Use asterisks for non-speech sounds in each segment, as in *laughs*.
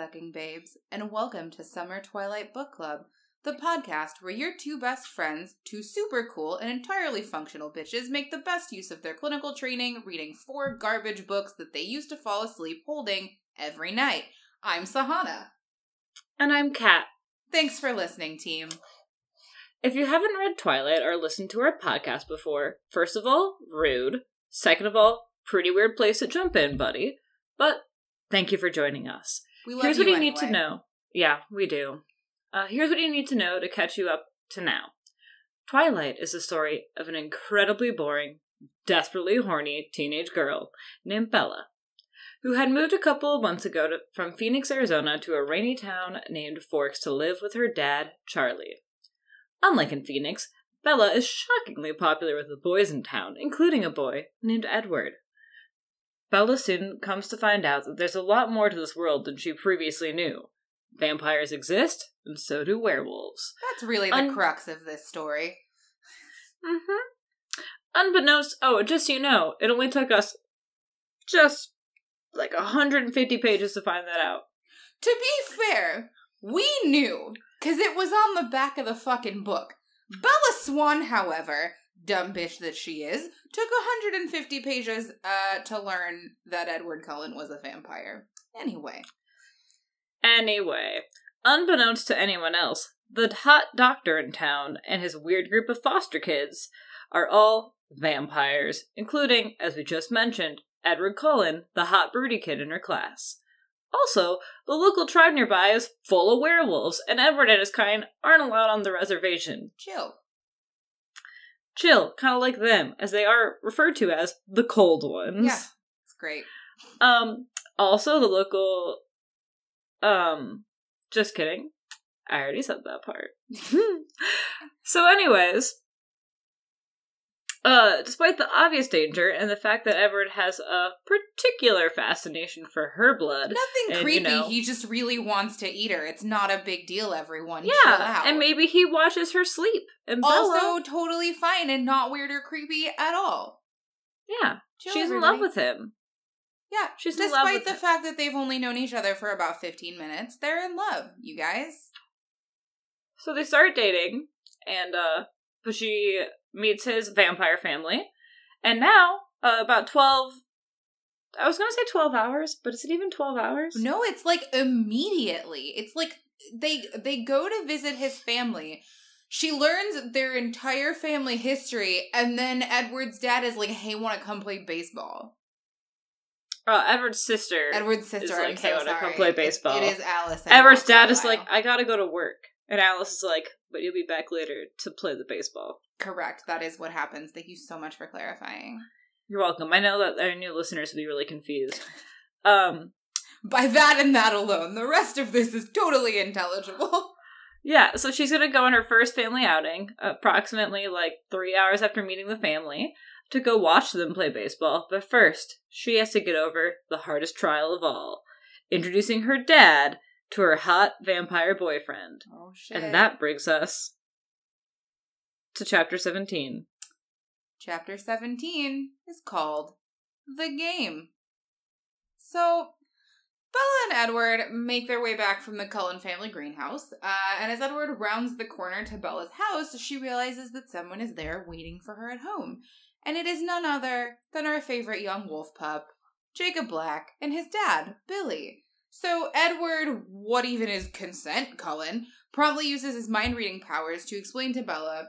sucking babes, and welcome to Summer Twilight Book Club, the podcast where your two best friends, two super cool and entirely functional bitches, make the best use of their clinical training reading four garbage books that they used to fall asleep holding every night. I'm Sahana. And I'm Kat. Thanks for listening, team. If you haven't read Twilight or listened to our podcast before, first of all, rude. Second of all, pretty weird place to jump in, buddy. But thank you for joining us. We love Here's you what you anyway. need to know. Yeah, we do. Uh, here's what you need to know to catch you up to now. Twilight is the story of an incredibly boring, desperately horny teenage girl named Bella, who had moved a couple of months ago to, from Phoenix, Arizona to a rainy town named Forks to live with her dad, Charlie. Unlike in Phoenix, Bella is shockingly popular with the boys in town, including a boy named Edward. Bella soon comes to find out that there's a lot more to this world than she previously knew. Vampires exist, and so do werewolves. That's really the Un- crux of this story. Mm-hmm. Unbeknownst, oh, just so you know, it only took us just like 150 pages to find that out. To be fair, we knew, because it was on the back of the fucking book. Bella Swan, however, dumb bitch that she is, took 150 pages uh, to learn that Edward Cullen was a vampire. Anyway, Anyway, unbeknownst to anyone else, the hot doctor in town and his weird group of foster kids are all vampires, including, as we just mentioned, Edward Cullen, the hot broody kid in her class. Also, the local tribe nearby is full of werewolves, and Edward and his kind aren't allowed on the reservation. chill. Chill, kind of like them, as they are referred to as the cold ones. Yeah, it's great. Um, also the local, um, just kidding. I already said that part. *laughs* *laughs* so, anyways, uh, despite the obvious danger and the fact that Edward has a particular fascination for her blood, Nothing and, creepy. you know- he just really wants to eat her. It's not a big deal, everyone. Yeah, and maybe he watches her sleep. And Bella, also totally fine and not weird or creepy at all. yeah, Chill, she's in love with him. Yeah, She's in despite love with the him. fact that they've only known each other for about 15 minutes, they're in love, you guys. So they start dating, and uh, but she meets his vampire family, and now uh, about twelve. I was gonna say twelve hours, but is it even twelve hours? No, it's like immediately. It's like they they go to visit his family. She learns their entire family history, and then Edward's dad is like, "Hey, want to come play baseball?" Uh, Edward's sister. Edward's sister, like, I'm "Hey, so wanna come sorry. play It- baseball?" It is Alice. Edward's dad is like, I gotta go to work, and Alice is like, but you'll be back later to play the baseball. Correct. That is what happens. Thank you so much for clarifying. You're welcome. I know that our new listeners will be really confused. Um, By that and that alone, the rest of this is totally intelligible. *laughs* Yeah, so she's gonna go on her first family outing, approximately like three hours after meeting the family, to go watch them play baseball. But first, she has to get over the hardest trial of all introducing her dad to her hot vampire boyfriend. Oh shit! And that brings us to chapter 17. Chapter 17 is called The Game. So, Bella and Edward make their way back from the Cullen family greenhouse, uh, and as Edward rounds the corner to Bella's house, she realizes that someone is there waiting for her at home. And it is none other than our favorite young wolf pup, Jacob Black, and his dad, Billy. So, Edward, what even is consent, Cullen, promptly uses his mind reading powers to explain to Bella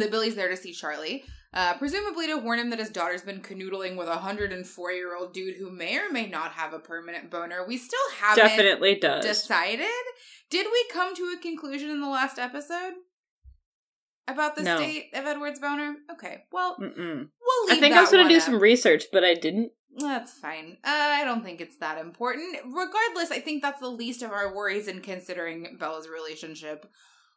that Billy's there to see Charlie, uh, presumably to warn him that his daughter's been canoodling with a 104 year old dude who may or may not have a permanent boner. We still haven't Definitely does. decided. Did we come to a conclusion in the last episode about the No. state of Edward's boner? Okay, well, Mm-mm. we'll leave I think that I was gonna do up. some research, but I didn't. That's fine. Uh, I don't think it's that important. Regardless, I think that's the least of our worries in considering Bella's relationship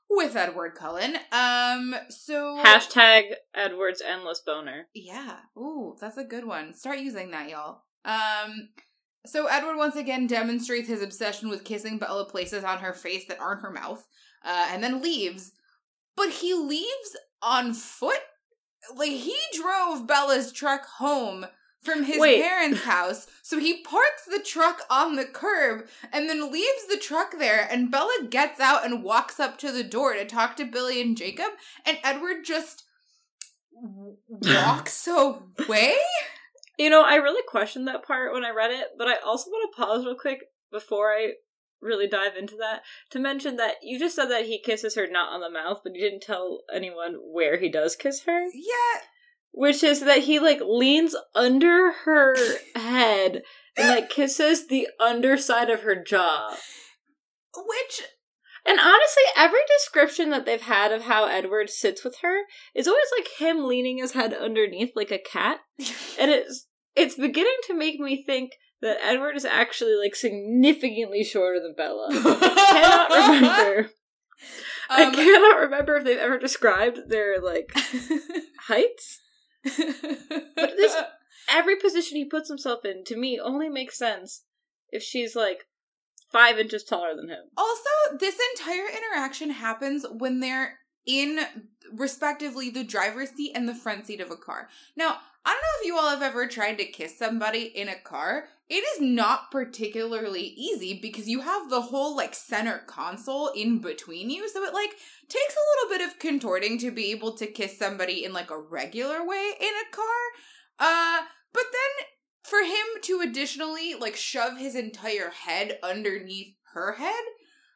with Edward Cullen. Um, so Hashtag Edward's endless boner. yeah. Ooh, that's a good one. Start using that, y'all. Um, so Edward once again demonstrates his obsession with kissing Bella places on her face that aren't her mouth, uh, and then leaves. But he leaves on foot. Like he drove Bella's truck home from his Wait. parents' house. So he parks the truck on the curb and then leaves the truck there. And Bella gets out and walks up to the door to talk to Billy and Jacob. And Edward just *laughs* walks away. You know, I really questioned that part when I read it, but I also want to pause real quick before I really dive into that to mention that you just said that he kisses her not on the mouth, but you didn't tell anyone where he does kiss her. Yeah, Which is that he like leans under her head and like *laughs* kisses the underside of her jaw. which And honestly, every description that they've had of how Edward sits with her is always like him leaning his head underneath like a cat. *laughs* And it's it's beginning to make me think that Edward is actually like significantly shorter than Bella. I *laughs* cannot remember. I Um, cannot remember if they've ever described their like heights. But this- *laughs* Every position he puts himself in to me only makes sense if she's like five inches taller than him. Also, this entire interaction happens when they're in respectively the driver's seat and the front seat of a car. Now, I don't know if you all have ever tried to kiss somebody in a car. It is not particularly easy because you have the whole like center console in between you, so it like takes a little bit of contorting to be able to kiss somebody in like a regular way in a car. Uh, but then for him to additionally like shove his entire head underneath her head.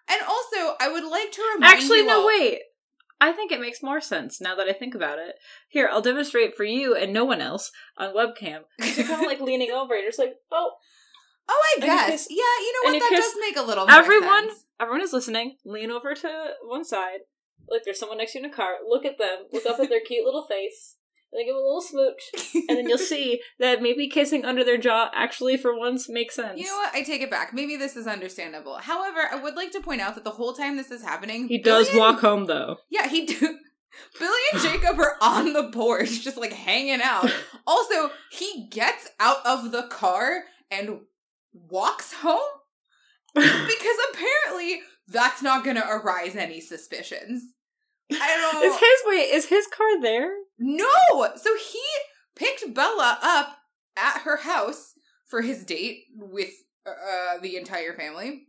And also, I would like to remind Actually, no, all- wait. I think it makes more sense now that I think about it. Here, I'll demonstrate for you and no one else on webcam. You're kind of like *laughs* leaning over, and you're just like, oh, Oh, I And guess. kiss- yeah, you know what? you That does make a little more everyone, sense. everyone is listening. Lean over to one side. Look, there's someone next to you in a car. Look at them. Look up at their cute little face. And give a little smooch. And then you'll *laughs* see that maybe kissing under their jaw actually, for once, makes sense. You know what? I take it back. Maybe this is understandable. However, I would like to point out that the whole time this is happening, He does Billy and- walk home, though. Yeah, he do. *laughs* Billy and Jacob are on the porch, just like hanging out. *laughs* Also, he gets out of the car and walks home because apparently that's not going to arise any suspicions. I don't. *laughs* Is his wait? Is his car there? No! So he picked Bella up at her house for his date with uh, the entire family.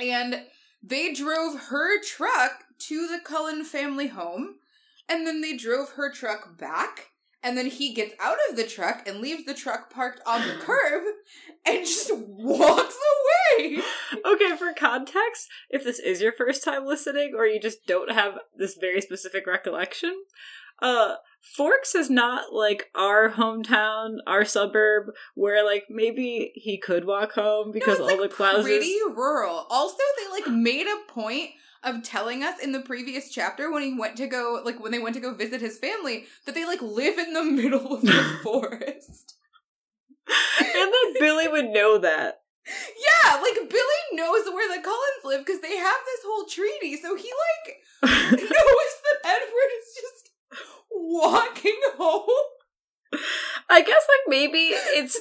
And they drove her truck to the Cullen family home. And then they drove her truck back. And then he gets out of the truck and leaves the truck parked on the *laughs* curb and just walks away. Okay, for context, if this is your first time listening or you just don't have this very specific recollection, uh Forks is not like our hometown, our suburb, where like maybe he could walk home because no, all it's, the like, clouds. pretty rural. Also, they like made a point of telling us in the previous chapter when he went to go like when they went to go visit his family that they like live in the *laughs* middle of the *laughs* forest. And then Billy would know that. Yeah, like Billy knows where the Cullens live because they have this whole treaty, so he like *laughs* knows that Edward is just walking home. I guess like maybe it's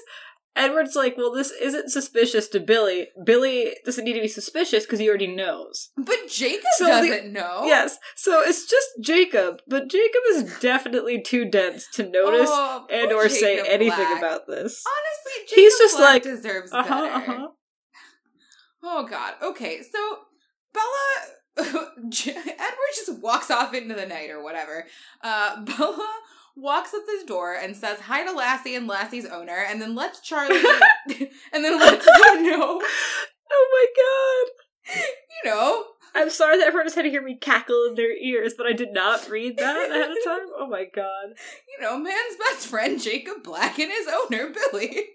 Edward's like, well, this isn't suspicious to Billy. Billy doesn't need to be suspicious because he already knows. But Jacob So the- doesn't know. Yes, so it's just Jacob, but Jacob is definitely too dense to notice Oh, and or say anything Black. about this. Honestly, Jacob He's just Black like, deserves Uh huh. better. Uh huh. *laughs* Oh God. Okay, so Bella, *laughs* Edward just walks off into the night or whatever. Uh, *laughs* Bella walks up this door and says hi to Lassie and Lassie's owner, and then lets Charlie, *laughs* and then lets them know, *laughs* Oh my god! you know, I'm sorry that everyone just had to hear me cackle in their ears, but I did not read that ahead of time. Oh my god! you know, man's best friend Jacob Black and his owner Billy.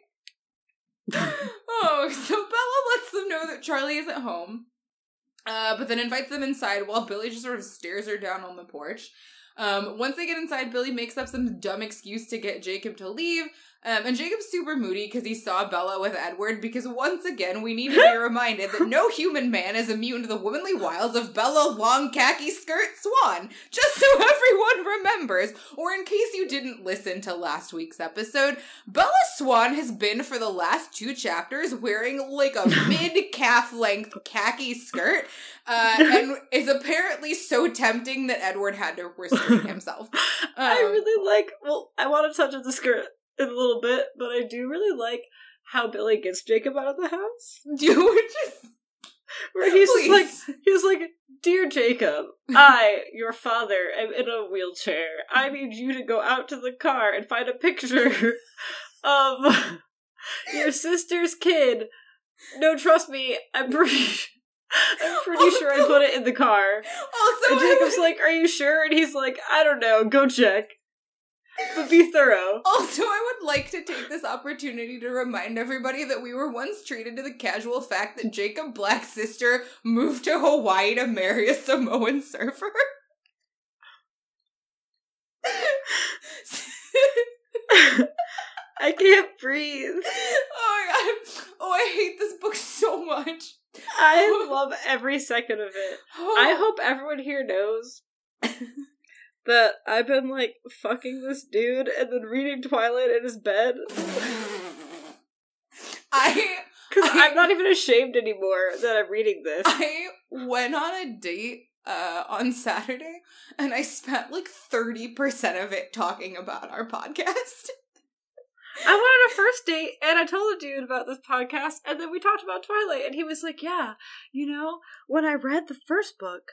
*laughs* oh, so Bella lets them know that Charlie isn't home, uh, but then invites them inside while Billy just sort of stares her down on the porch. Um, once they get inside, Billy makes up some dumb excuse to get Jacob to leave. Um, and Jacob's super moody because he saw Bella with Edward. Because once again, we need to be *laughs* reminded that no human man is immune to the womanly wiles of Bella Long Khaki Skirt Swan. Just so *laughs* everyone remembers, or in case you didn't listen to last week's episode, Bella Swan has been for the last two chapters wearing like a *laughs* mid calf length khaki skirt, uh, and is apparently so tempting that Edward had to restrain himself. I Um, really like. Well, I want to touch on the skirt in a little bit, but I do really like how Billy gets Jacob out of the house. *laughs* You just Where he's like he's like, Dear Jacob, I, your father, am in a wheelchair. I mm. need you to go out to the car and find a picture *laughs* of your sister's kid. No, trust me, I'm pretty *laughs* I'm pretty sure I put it in the car. also And Jacob's like, Are you sure? And he's like, I don't know, go check. But *laughs* be thorough. Also, I would like to take this opportunity to remind everybody that we were once treated to the casual fact that Jacob Black's sister moved to Hawaii to marry a Samoan surfer. *laughs* I can't breathe. oh my god. Oh, I hate this book so much. I oh. love every second of it. *gasps* I hope everyone here knows *laughs* that I've been like fucking this dude and then reading Twilight in his bed. *laughs* I Because I'm not even ashamed anymore that I'm reading this. I went on a date uh, on Saturday and I spent like 30% of it talking about our podcast. *laughs* I went on a first date and I told a dude about this podcast and then we talked about Twilight and he was like, Yeah, you know, when I read the first book,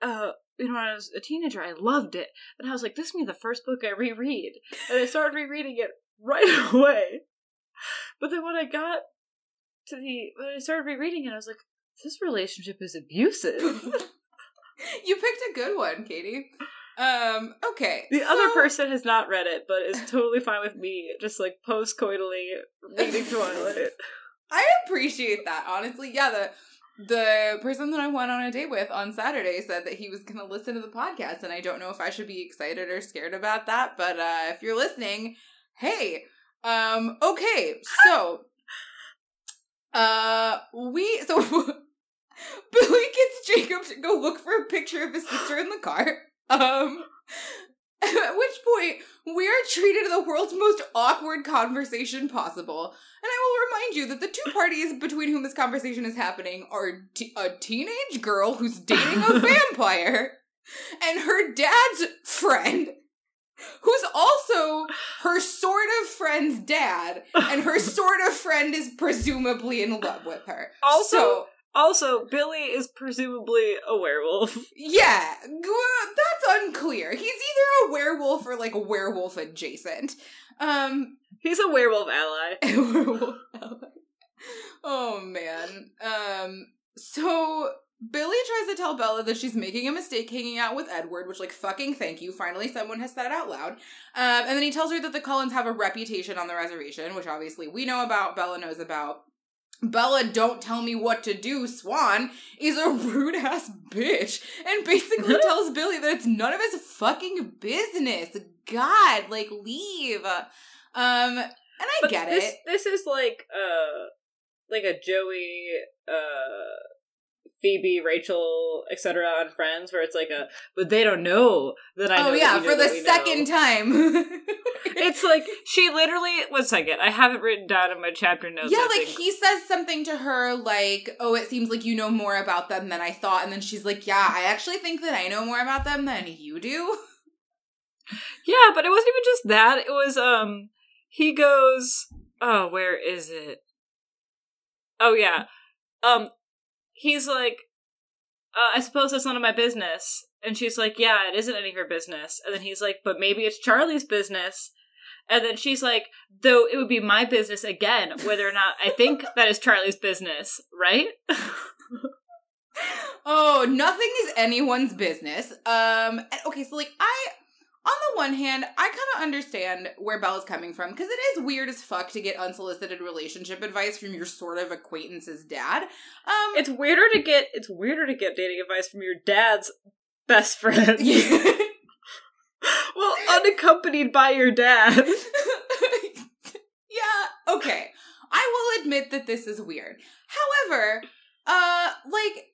uh, when I was a teenager, I loved it. And I was like, This is me the first book I reread. And I started rereading it right *laughs* away. But then when I got to the when I started rereading it, I was like, This relationship is abusive. *laughs* you picked a good one, Katie. Um, okay. The other person has not read it, but is totally fine with me just like post coitally reading *laughs* Twilight. I appreciate that, honestly. Yeah, the the person that I went on a date with on Saturday said that he was going to listen to the podcast, and I don't know if I should be excited or scared about that. But uh, if you're listening, hey, um, okay, so, *laughs* uh, we so *laughs* Billy gets Jacob to go look for a picture of his sister in the car. *laughs* Um, *laughs* at which point we are treated to the world's most awkward conversation possible. And I will remind you that the two parties between whom this conversation is happening are t- a teenage girl who's dating a *laughs* vampire and her dad's friend, who's also her sort of friend's dad, and her *laughs* sort of friend is presumably in love with her. Also- So, Also, Billy is presumably a werewolf. *laughs* yeah, that's unclear. He's either a werewolf or like a werewolf adjacent. Um, He's a werewolf ally. *laughs* werewolf ally. Oh man. Um so Billy tries to tell Bella that she's making a mistake hanging out with Edward, which like fucking thank you. Finally someone has said it out loud. Um and then he tells her that the Cullens have a reputation on the reservation, which obviously we know about, Bella knows about. Bella, don't tell me what to do, Swan, is a *laughs* rude ass bitch and basically *laughs* tells Billy that it's none of his fucking business. God, like leave. Um, and I But get this, it. This is like uh like a Joey uh Phoebe, Rachel, etc. on Friends, where it's like a but they don't know that I know oh yeah, for the we know. second time. *laughs* It's like she literally one second, I have it written down in my chapter notes. yeah, I like think. he says something to her like, "Oh, it seems like you know more about them than I thought," and then she's like, "Yeah, I actually think that I know more about them than you do." *laughs* Yeah, but it wasn't even just that. It was um he goes oh, where is it? Oh yeah. Um he's like uh, I suppose that's none of my business. And she's like, Yeah, it isn't any of your business. And then he's like, But maybe it's Charlie's business. And then she's like, Though it would be my business again, whether or not I think *laughs* that is Charlie's business, right? *laughs* oh, nothing is anyone's business. Um, okay, so like I, on the one hand, I kind of understand where Bella's coming from because it is weird as fuck to get unsolicited relationship advice from your sort of acquaintance's dad. Um, it's weirder to get it's weirder to get dating advice from your dad's best friend. *laughs* *laughs* well, unaccompanied by your dad. *laughs* yeah, okay. I will admit that this is weird. However, uh like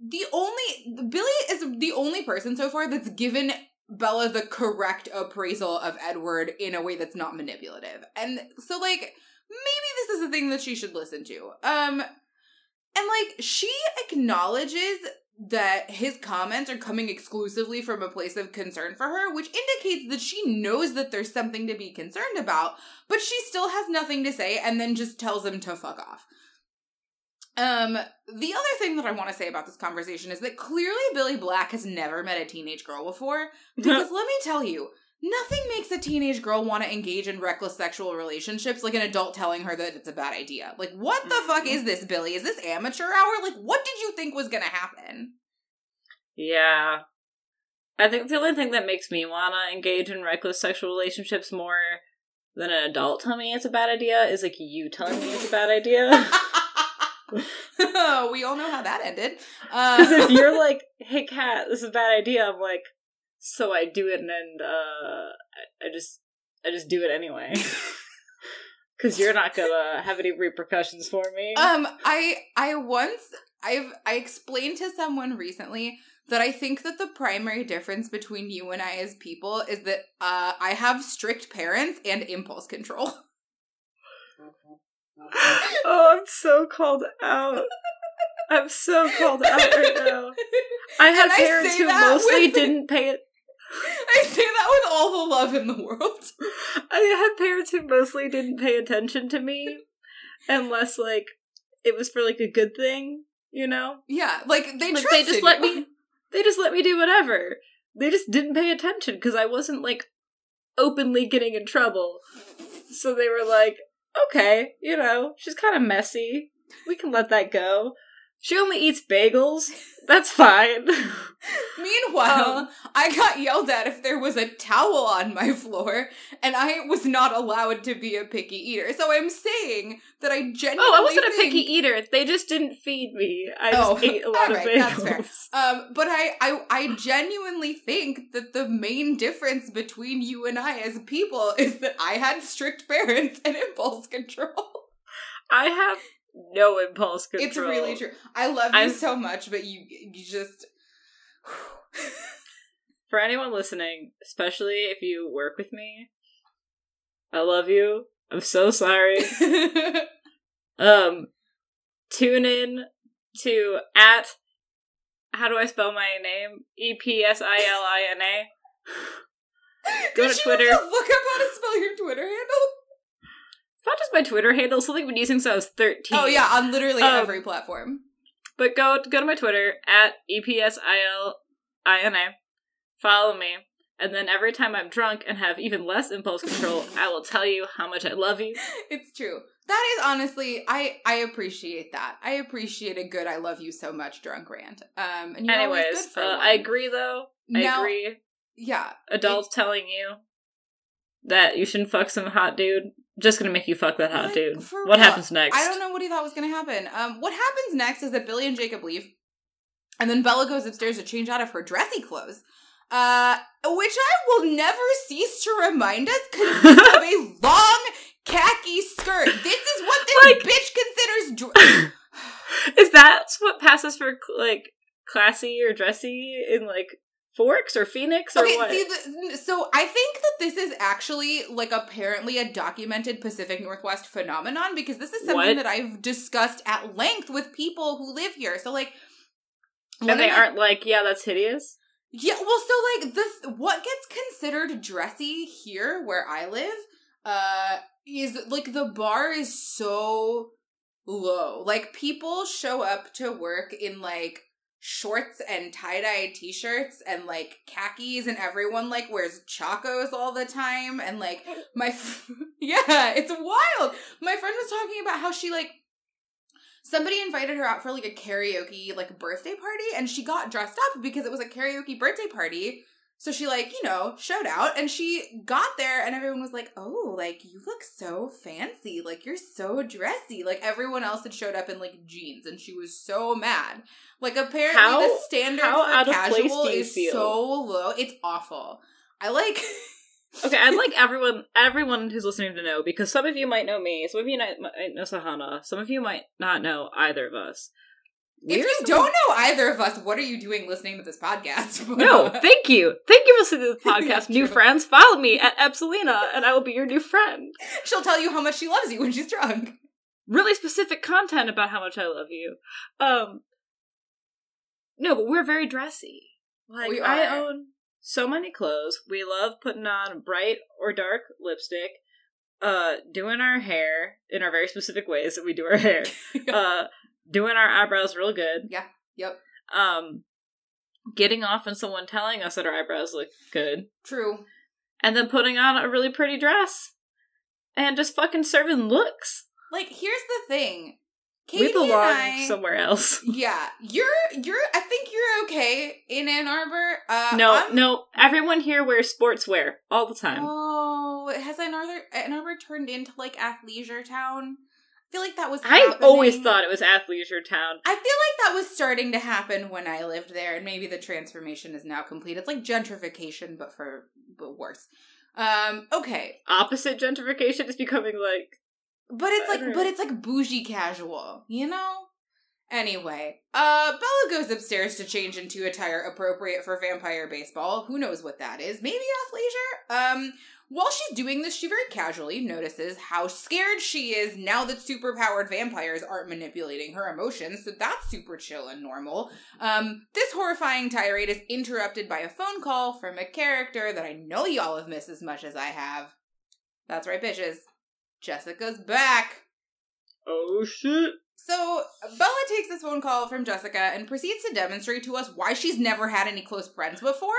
the only Billy is the only person so far that's given Bella the correct appraisal of Edward in a way that's not manipulative. And so like maybe this is a thing that she should listen to. Um and like she acknowledges that his comments are coming exclusively from a place of concern for her, which indicates that she knows that there's something to be concerned about, but she still has nothing to say and then just tells him to fuck off. Um, the other thing that I want to say about this conversation is that clearly Billy Black has never met a teenage girl before. Because let me tell you, nothing makes a teenage girl want to engage in reckless sexual relationships like an adult telling her that it's a bad idea. Like, what the fuck Mhm. is this, Billy? Is this amateur hour? Like, what did you think was gonna happen? Yeah. I think the only thing that makes me want to engage in reckless sexual relationships more than an adult telling me it's a bad idea is like you telling me it's a bad idea. *laughs* *laughs* we all know how that ended. Because if Uh, you're *laughs* like, hey, Kat, this is a bad idea, I'm like, so I do it and then uh, I, I just I just do it anyway. *laughs* Because you're not gonna have any repercussions for me. um, I I once I've I explained to someone recently that I think that the primary difference between you and I as people is that uh, I have strict parents and impulse control. Oh, I'm so called out. I'm so called out right *laughs* now. I had I parents who mostly with- didn't pay it. I say that with all the love in the world. I had parents who mostly didn't pay attention to me unless like it was for like a good thing, you know? Yeah, like they like they just let me they just let me do whatever. They just didn't pay attention because I wasn't like openly getting in trouble. So they were like, "Okay, you know, she's kind of messy. We can let that go. She only eats bagels. That's fine." *laughs* Meanwhile, Um, I got yelled at if there was a towel on my floor, and I was not allowed to be a picky eater. So I'm saying that I genuinely. oh, I wasn't a picky eater. They just didn't feed me. I just Oh, ate a lot of bagels. Um, but I, I, I genuinely think that the main difference between you and I as people is that I had strict parents and *laughs* impulse control. I have no impulse control. It's really true. I love you I'm- so much, but you, you just. *sighs* For anyone listening, especially if you work with me, I love you. I'm so sorry. *laughs* Um, tune in to at how do I spell my name? E P S I L I N A. *laughs* Go Did to you Twitter. look up how to spell your Twitter handle? Not just my Twitter handle. Something I've been using since I was thirteen. Oh yeah, on literally Um, every platform. But go go to my Twitter at E P S I L I N A. Follow me. And then every time I'm drunk and have even less impulse control, *laughs* I will tell you how much I love you. It's true. That is honestly, I I appreciate that. I appreciate a good "I love you so much" drunk rant. Um, and you're always Anyways, good for uh. I agree though. I Now- agree. Yeah, Adults telling you that you shouldn't fuck some hot dude, just gonna make you fuck that hot Like, dude. What real. happens next? I don't know what he thought was to happen. Um, what happens next is that Billy and Jacob leave, and then Bella goes upstairs to change out of her dressy clothes, uh, which I will never cease to remind us consists *laughs* of a long khaki skirt. This is what this Like- bitch considers. Dr- *laughs* *sighs* Is that what passes for like classy or dressy in like Forks or Phoenix or okay, what? see, the, so I think that this is actually like apparently a documented Pacific Northwest phenomenon because this is something What? that I've discussed at length with people who live here. So like. and they my- aren't like, yeah, that's hideous. Yeah, well, so like the what gets considered dressy here where I live, uh, is like the bar is so low. Like people show up to work in like shorts and tie dye t shirts and like khakis, and everyone like wears chacos all the time. And like *laughs* my, f- *laughs* yeah, it's wild. My friend was talking about how she like somebody invited her out for like a karaoke like birthday party and she got dressed up because it was a karaoke birthday party so she like you know showed out and she got there and everyone was like oh like you look so fancy. Like you're so dressy. Like everyone else had showed up in like jeans and she was so mad. Like apparently How- the standard for out of place casual is feel? so low. It's awful. I like *laughs* Okay, I'd like everyone everyone who's listening to know because some of you might know me, some of you might know Sahana, some of you might not know either of us. If you don't know either of us what are you doing listening to this podcast *laughs* No, thank you. Thank you for listening to *laughs* Yeah, podcast. new friends, follow me at Epsilina and I will be your new friend. she'll tell you how much she loves you when she's drunk Really specific content about how much I love you. Um No, but we're very dressy. Like We I own so many clothes. We love putting on bright or dark lipstick, uh, doing our hair in our very specific ways that we do our hair, *laughs* uh, doing our eyebrows real good. Yeah. Yep. Um, getting off on someone telling us that our eyebrows look good, True. and then putting on a really pretty dress, and just fucking serving looks. Like, here's the thing. Katie we belong I, somewhere else. *laughs* Yeah, you're you're. I think you're okay in Ann Arbor. Uh, no, I'm- no. Everyone here wears sportswear all the time. Oh, has Ann Arbor, Ann Arbor turned into like athleisure town? I feel like that was. I've always thought it was athleisure town. I feel like that was starting to happen when I lived there, and maybe the transformation is now complete. It's like gentrification, but for but worse. Um. Okay, Opposite gentrification is becoming like but it's like but it's like bougie casual, you know. Anyway, uh, Bella goes upstairs to change into attire appropriate for vampire baseball. Who knows what that is? Maybe athleisure. Um, while she's doing this, she very casually notices how scared she is now that superpowered vampires aren't manipulating her emotions. So that's super chill and normal. Um, this horrifying tirade is interrupted by a phone call from a character that I know y'all have missed as much as I have. That's right, bitches. Jessica's back. oh shit. So Bella takes this phone call from Jessica and proceeds to demonstrate to us why she's never had any close friends before.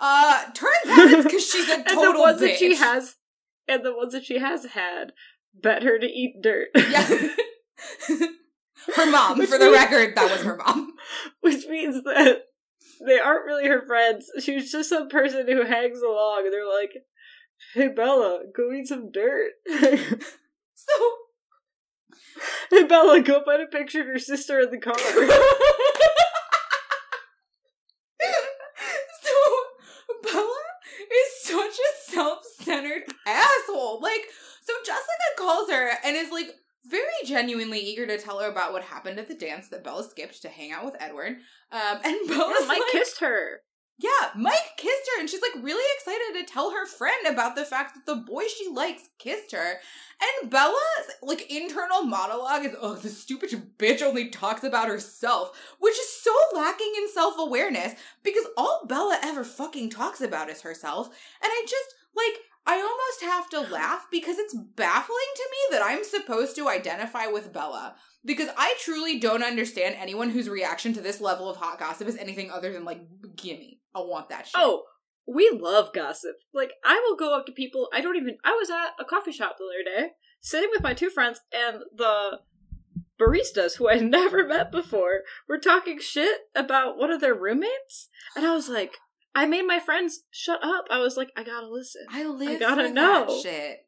Uh, turns out it's because she's a total *laughs* and the ones bitch. that she has, and the ones that she has had, bet her to eat dirt. Yeah. *laughs* her mom, Which for the means- record, that was her mom. *laughs* which means that they aren't really her friends. She's just some person who hangs along. And they're like, "Hey Bella, go eat some dirt." So hey Bella, go find a picture of your sister in the car. so Bella is such a self-centered asshole. Like, so Jessica calls her and is like very genuinely eager to tell her about what happened at the dance that Bella skipped to hang out with Edward. Um, and Bella's Yeah, Mike like, kissed her. yeah, Mike kissed her, and she's like really excited to tell her friend about the fact that the boy she likes kissed her. And Bella's like internal monologue is, oh, the stupid bitch only talks about herself, which is so lacking in self awareness because all Bella ever fucking talks about is herself. And I just like. I almost have to laugh because it's baffling to me that I'm supposed to identify with Bella. Because I truly don't understand anyone whose reaction to this level of hot gossip is anything other than like, gimme. I want that shit. Oh, we love gossip. Like, I will go up to people. I don't even. I was at a coffee shop the other day, sitting with my two friends, and the baristas, who I had *laughs* never met before, were talking shit about one of their roommates. And I was like, I made my friends shut up. I was like, I gotta listen. I live gotta know. that shit.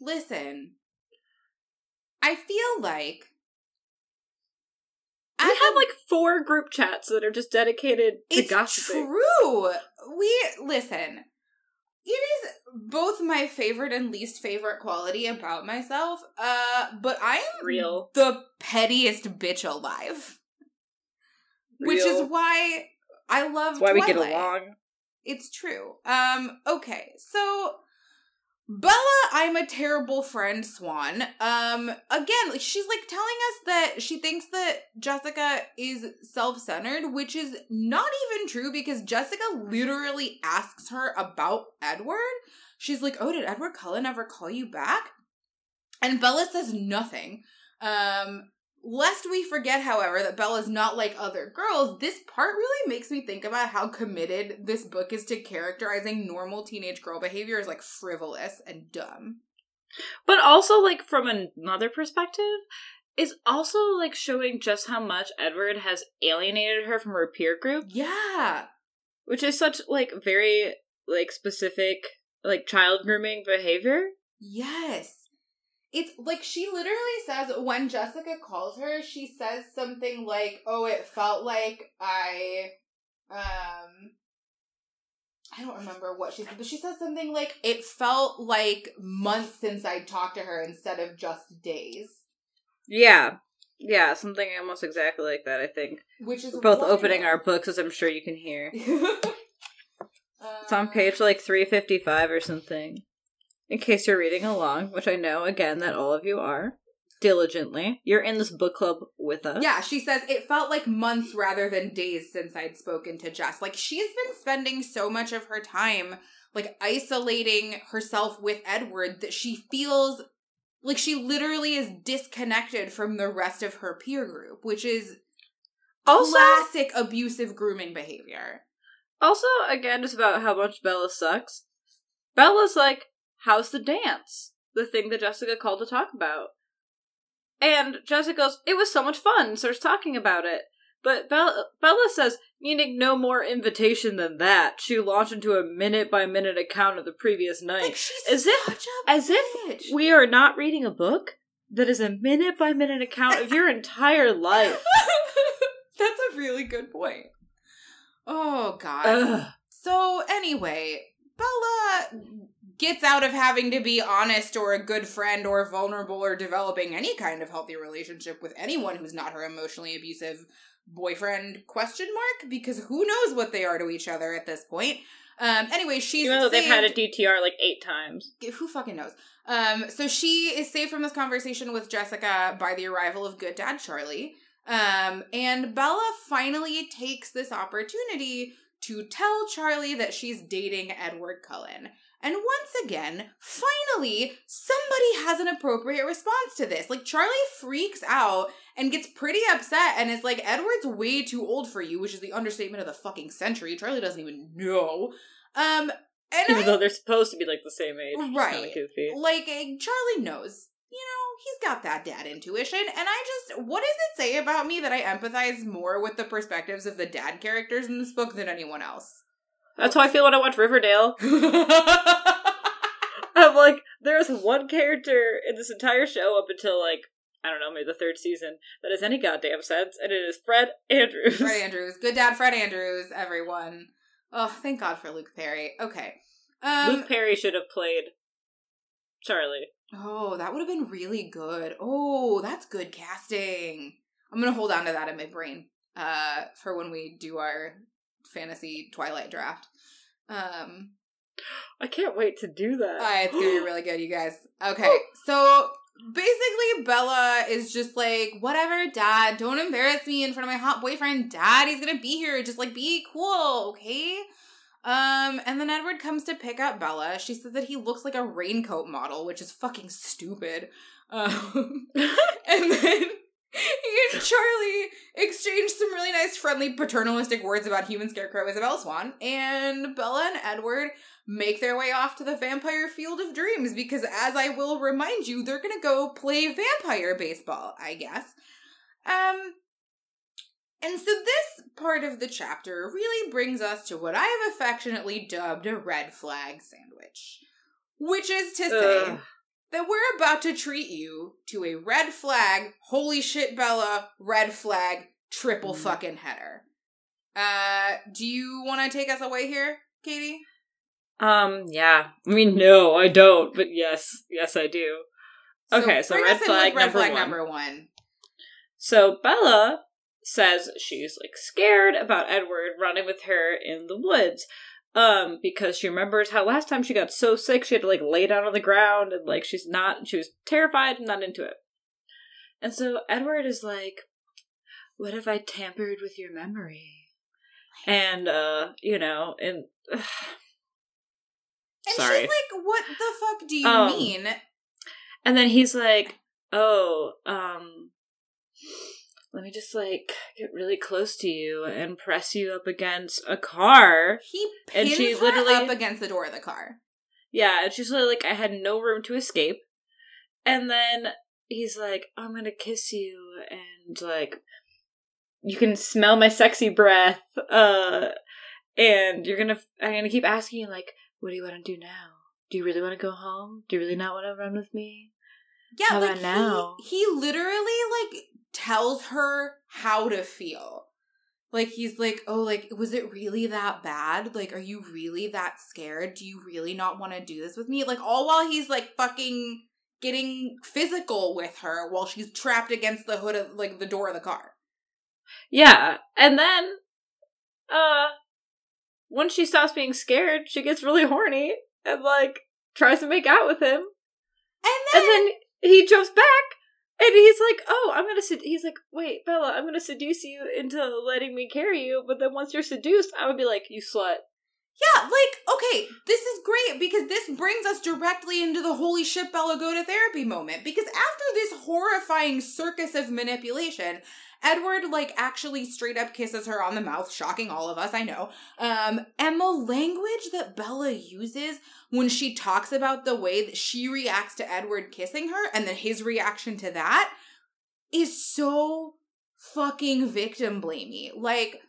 Listen, I feel like We as have like four group chats that are just dedicated to gossip. it's gossiping. true. We listen. It is both my favorite and least favorite quality about myself. Uh, but I am Real. the pettiest bitch alive, which is why I love. That's why we get along. It's true. Um, okay, so Bella, I'm a terrible friend, Swan. Um, again, she's like telling us that she thinks that Jessica is self-centered, which is not even true because Jessica literally asks her about Edward. She's like, "Oh, did Edward Cullen ever call you back?" And Bella says nothing. Um, lest we forget, however, that Bella's not like other girls, this part really makes me think about how committed this book is to characterizing normal teenage girl behavior as like frivolous and dumb. But also, like, from another perspective, is also like showing just how much Edward has alienated her from her peer group, Yeah. which is such like very like specific like child grooming behavior. Yes. It's like she literally says when Jessica calls her, she says something like, "Oh, it felt like I um I don't remember what she said, but she says something like it felt like months since I talked to her instead of just days." Yeah. Yeah, something almost exactly like that, I think. Which is We're both opening our books, as I'm sure you can hear. *laughs* It's on page like 355 or something. In case you're reading along, which I know, again, that all of you are. diligently. You're in this book club with us. Yeah, she says it felt like months rather than days since I'd spoken to Jess. Like she's been spending so much of her time like isolating herself with Edward that she feels like she literally is disconnected from the rest of her peer group, which is Also, classic abusive grooming behavior. also again, just about how much Bella sucks. Bella's like, "How's the dance?" The thing that Jessica called to talk about, and Jessica goes, "It was so much fun." Starts talking about it, but Bella, Bella says, needing no more invitation than that, she launched into a minute by minute account of the previous night. Like As if- as if we are not reading a book that is a minute by minute account of your entire life. *laughs* That's a really good point. Oh god. Ugh. So anyway, Bella gets out of having to be honest or a good friend or vulnerable or developing any kind of healthy relationship with anyone who's not her emotionally abusive boyfriend question mark because who knows what they are to each other at this point. Um anyway, she's Even though they've had a DTR like eight times. who fucking knows? Um, so she is saved from this conversation with Jessica by the arrival of good dad Charlie. Um, and Bella finally takes this opportunity to tell Charlie that she's dating Edward Cullen. And once again, finally, somebody has an appropriate response to this. Like, Charlie freaks out and gets pretty upset and is like, Edward's way too old for you, which is the understatement of the fucking century. Charlie doesn't even know. Um, and Even I though they're supposed to be like the same age. Right. Kind of goofy. like eh, Charlie knows, you know, he's got that dad intuition. And I just, what does it say about me that I empathize more with the perspectives of the dad characters in this book than anyone else? That's how I feel when I watch Riverdale. *laughs* *laughs* I'm like, there's one character in this entire show up until like, I don't know, maybe the third season that has any goddamn sense, and it is Fred Andrews. Fred Andrews, good dad, Fred Andrews, everyone. Oh, thank God for Luke Perry. Okay. Um, Luke Perry should have played Charlie. Oh, that would have been really good. Oh, that's good casting. I'm gonna hold on to that in my brain uh, for when we do our fantasy Twilight draft. Um, I can't wait to do that. uh, it's gonna be really good, you guys. Okay, so basically, Bella is just like, whatever, Dad. Don't embarrass me in front of my hot boyfriend. Dad, he's gonna be here. Just like, be cool, okay? Um, and then Edward comes to pick up Bella. She says that he looks like a raincoat model, which is fucking stupid. Um, *laughs* and then he and *laughs* Charlie exchange some really nice, friendly, paternalistic words about human scarecrow Isabel Swan. And Bella and Edward make their way off to the vampire field of dreams because, as I will remind you, they're gonna go play vampire baseball, I guess. Um, and so this part of the chapter really brings us to what I have affectionately dubbed a red flag sandwich, which is to say Ugh. That we're about to treat you to a red flag, holy shit, Bella, red flag, triple Mhm. fucking header. Uh, do you want to take us away here, Katie? Um, yeah. I mean, no, I don't, but yes, yes, I do. Okay, so red flag red number flag one. number one. So Bella says she's like scared about Edward running with her in the woods. Um, because she remembers how last time she got so sick she had to like lay down on the ground and like she's not she was terrified and not into it. And so Edward is like, What if I tampered with your memory? And uh, you know, and *sighs* And Sorry. she's like, "What the fuck do you Um, mean?" And then he's like, "Oh, um, let me just like get really close to you and press you up against a car." He and pins she her literally- up against the door of the car. Yeah, and she's literally like, "I had no room to escape." And then he's like, "I'm gonna kiss you," and like, you can smell my sexy breath. Uh, and you're gonna, I'm gonna keep asking you like, "What do you want to do now? Do you really want to go home? Do you really not want to run with me?" Yeah, How like about now? He, he literally like tells her how to feel. Like he's like, "Oh, like was it really that bad? Like are you really that scared? Do you really not want to do this with me?" Like all while he's like fucking getting physical with her while she's trapped against the hood of like the door of the car. Yeah, and then, uh, once she stops being scared, she gets really horny and like tries to make out with him, And then and then he jumps back And he's like, "Oh, I'm gonna." Sed-. He's like, "Wait, Bella, I'm gonna seduce you into letting me carry you." But then once you're seduced, I would be like, "You slut." Yeah, like, okay, this is great because this brings us directly into the holy shit Bella go to therapy moment. Because after this horrifying circus of manipulation, Edward, like, actually straight up kisses her on the mouth, shocking all of us, I know. Um, and the language that Bella uses when she talks about the way that she reacts to Edward kissing her and then his reaction to that is so fucking victim blamey. Like,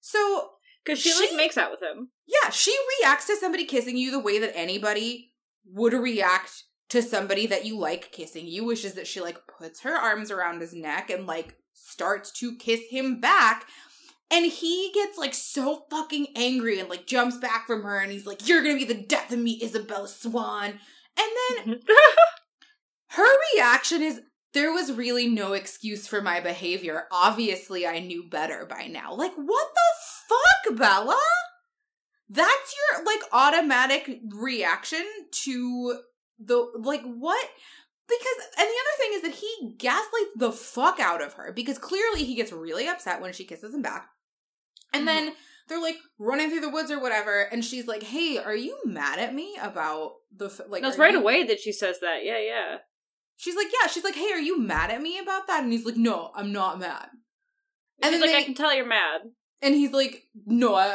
so because she, she, like makes out with him. Yeah, she reacts to somebody kissing you the way that anybody would react to somebody that you like kissing you, which is that she like puts her arms around his neck and like starts to kiss him back. And he gets like so fucking angry and like jumps back from her and he's like, You're gonna be the death of me, Isabella Swan. And then mm-hmm. *laughs* her reaction is, There was really no excuse for my behavior. Obviously, I knew better by now. Like, what the fuck, Bella? That's your like automatic reaction to the like what because and the other thing is that he gaslights the fuck out of her because clearly he gets really upset when she kisses him back. And mm-hmm. then they're like running through the woods or whatever and she's like, "Hey, are you mad at me about the like That's right you- away that she says that. Yeah, yeah. She's like, "Yeah, she's like, "Hey, are you mad at me about that?" And he's like, "No, I'm not mad." And she's like, they- "I can tell you're mad." And he's like, "No, I,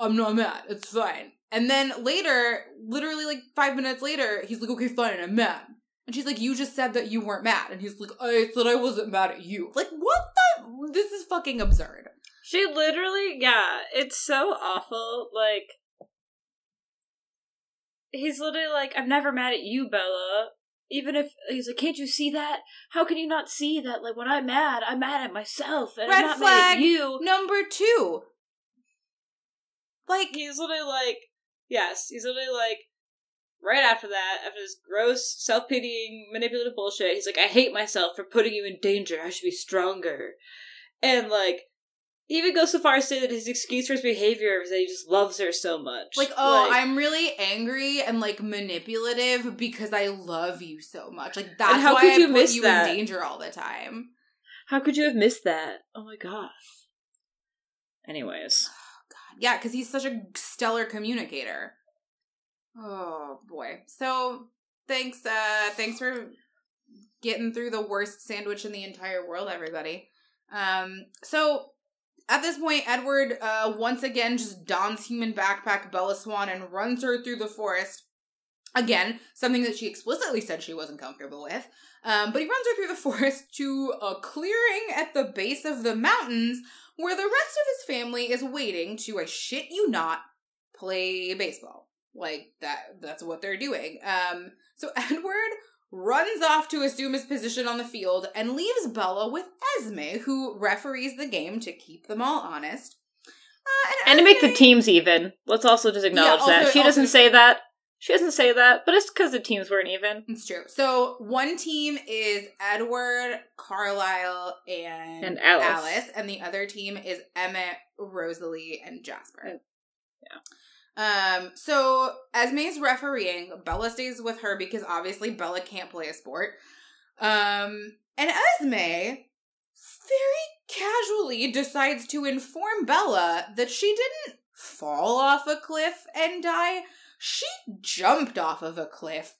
I, am not mad. It's fine." And then later, literally like five minutes later, he's like, "Okay, fine, I'm mad." And she's like, "You just said that you weren't mad." And he's like, "I said I wasn't mad at you." Like, what the? This is fucking absurd. She literally, yeah, it's so awful. Like, he's literally like, "I'm never mad at you, Bella." Even if he's like, "Can't you see that? How can you not see that? Like when I'm mad, I'm mad at myself, and Red I'm not flag mad at you." Number two. Like he's literally like, yes, he's literally like, right after that, after this gross, self pitying, manipulative bullshit, he's like, I hate myself for putting you in danger. I should be stronger. And like, he even goes so far as to say that his excuse for his behavior is that he just loves her so much. Like, oh, like, I'm really angry and like manipulative because I love you so much. Like that's how why could you I put miss you that? in danger all the time. How could you have missed that? Oh my god. Anyways. Oh, *sighs* god. Yeah, because he's such a stellar communicator. Oh boy. So thanks, uh thanks for getting through the worst sandwich in the entire world, everybody. Um, so at this point, Edward uh, once again just dons human backpack Bella Swan and runs her through the forest. Again, something that she explicitly said she wasn't comfortable with. Um, but he runs her through the *laughs* forest to a clearing at the base of the mountains where the rest of his family is waiting to, I shit you not, play baseball. Like that that's what they're doing. Um, so *laughs* Edward runs off to assume his position on the field and leaves Bella with Esme, who referees the game to keep them all honest. Uh, and, and to make the teams even. Let's also just acknowledge yeah, also, that. She doesn't say that. She doesn't say that, but it's because the teams weren't even. It's true. So one team is Edward, Carlisle, and, and Alice. Alice, and the other team is Emmett, Rosalie, and Jasper. Yeah. Um, so Esme's refereeing. Bella stays with her because obviously Bella can't play a sport. Um, and Esme very casually decides to inform Bella that she didn't fall off a cliff and die. She jumped off of a cliff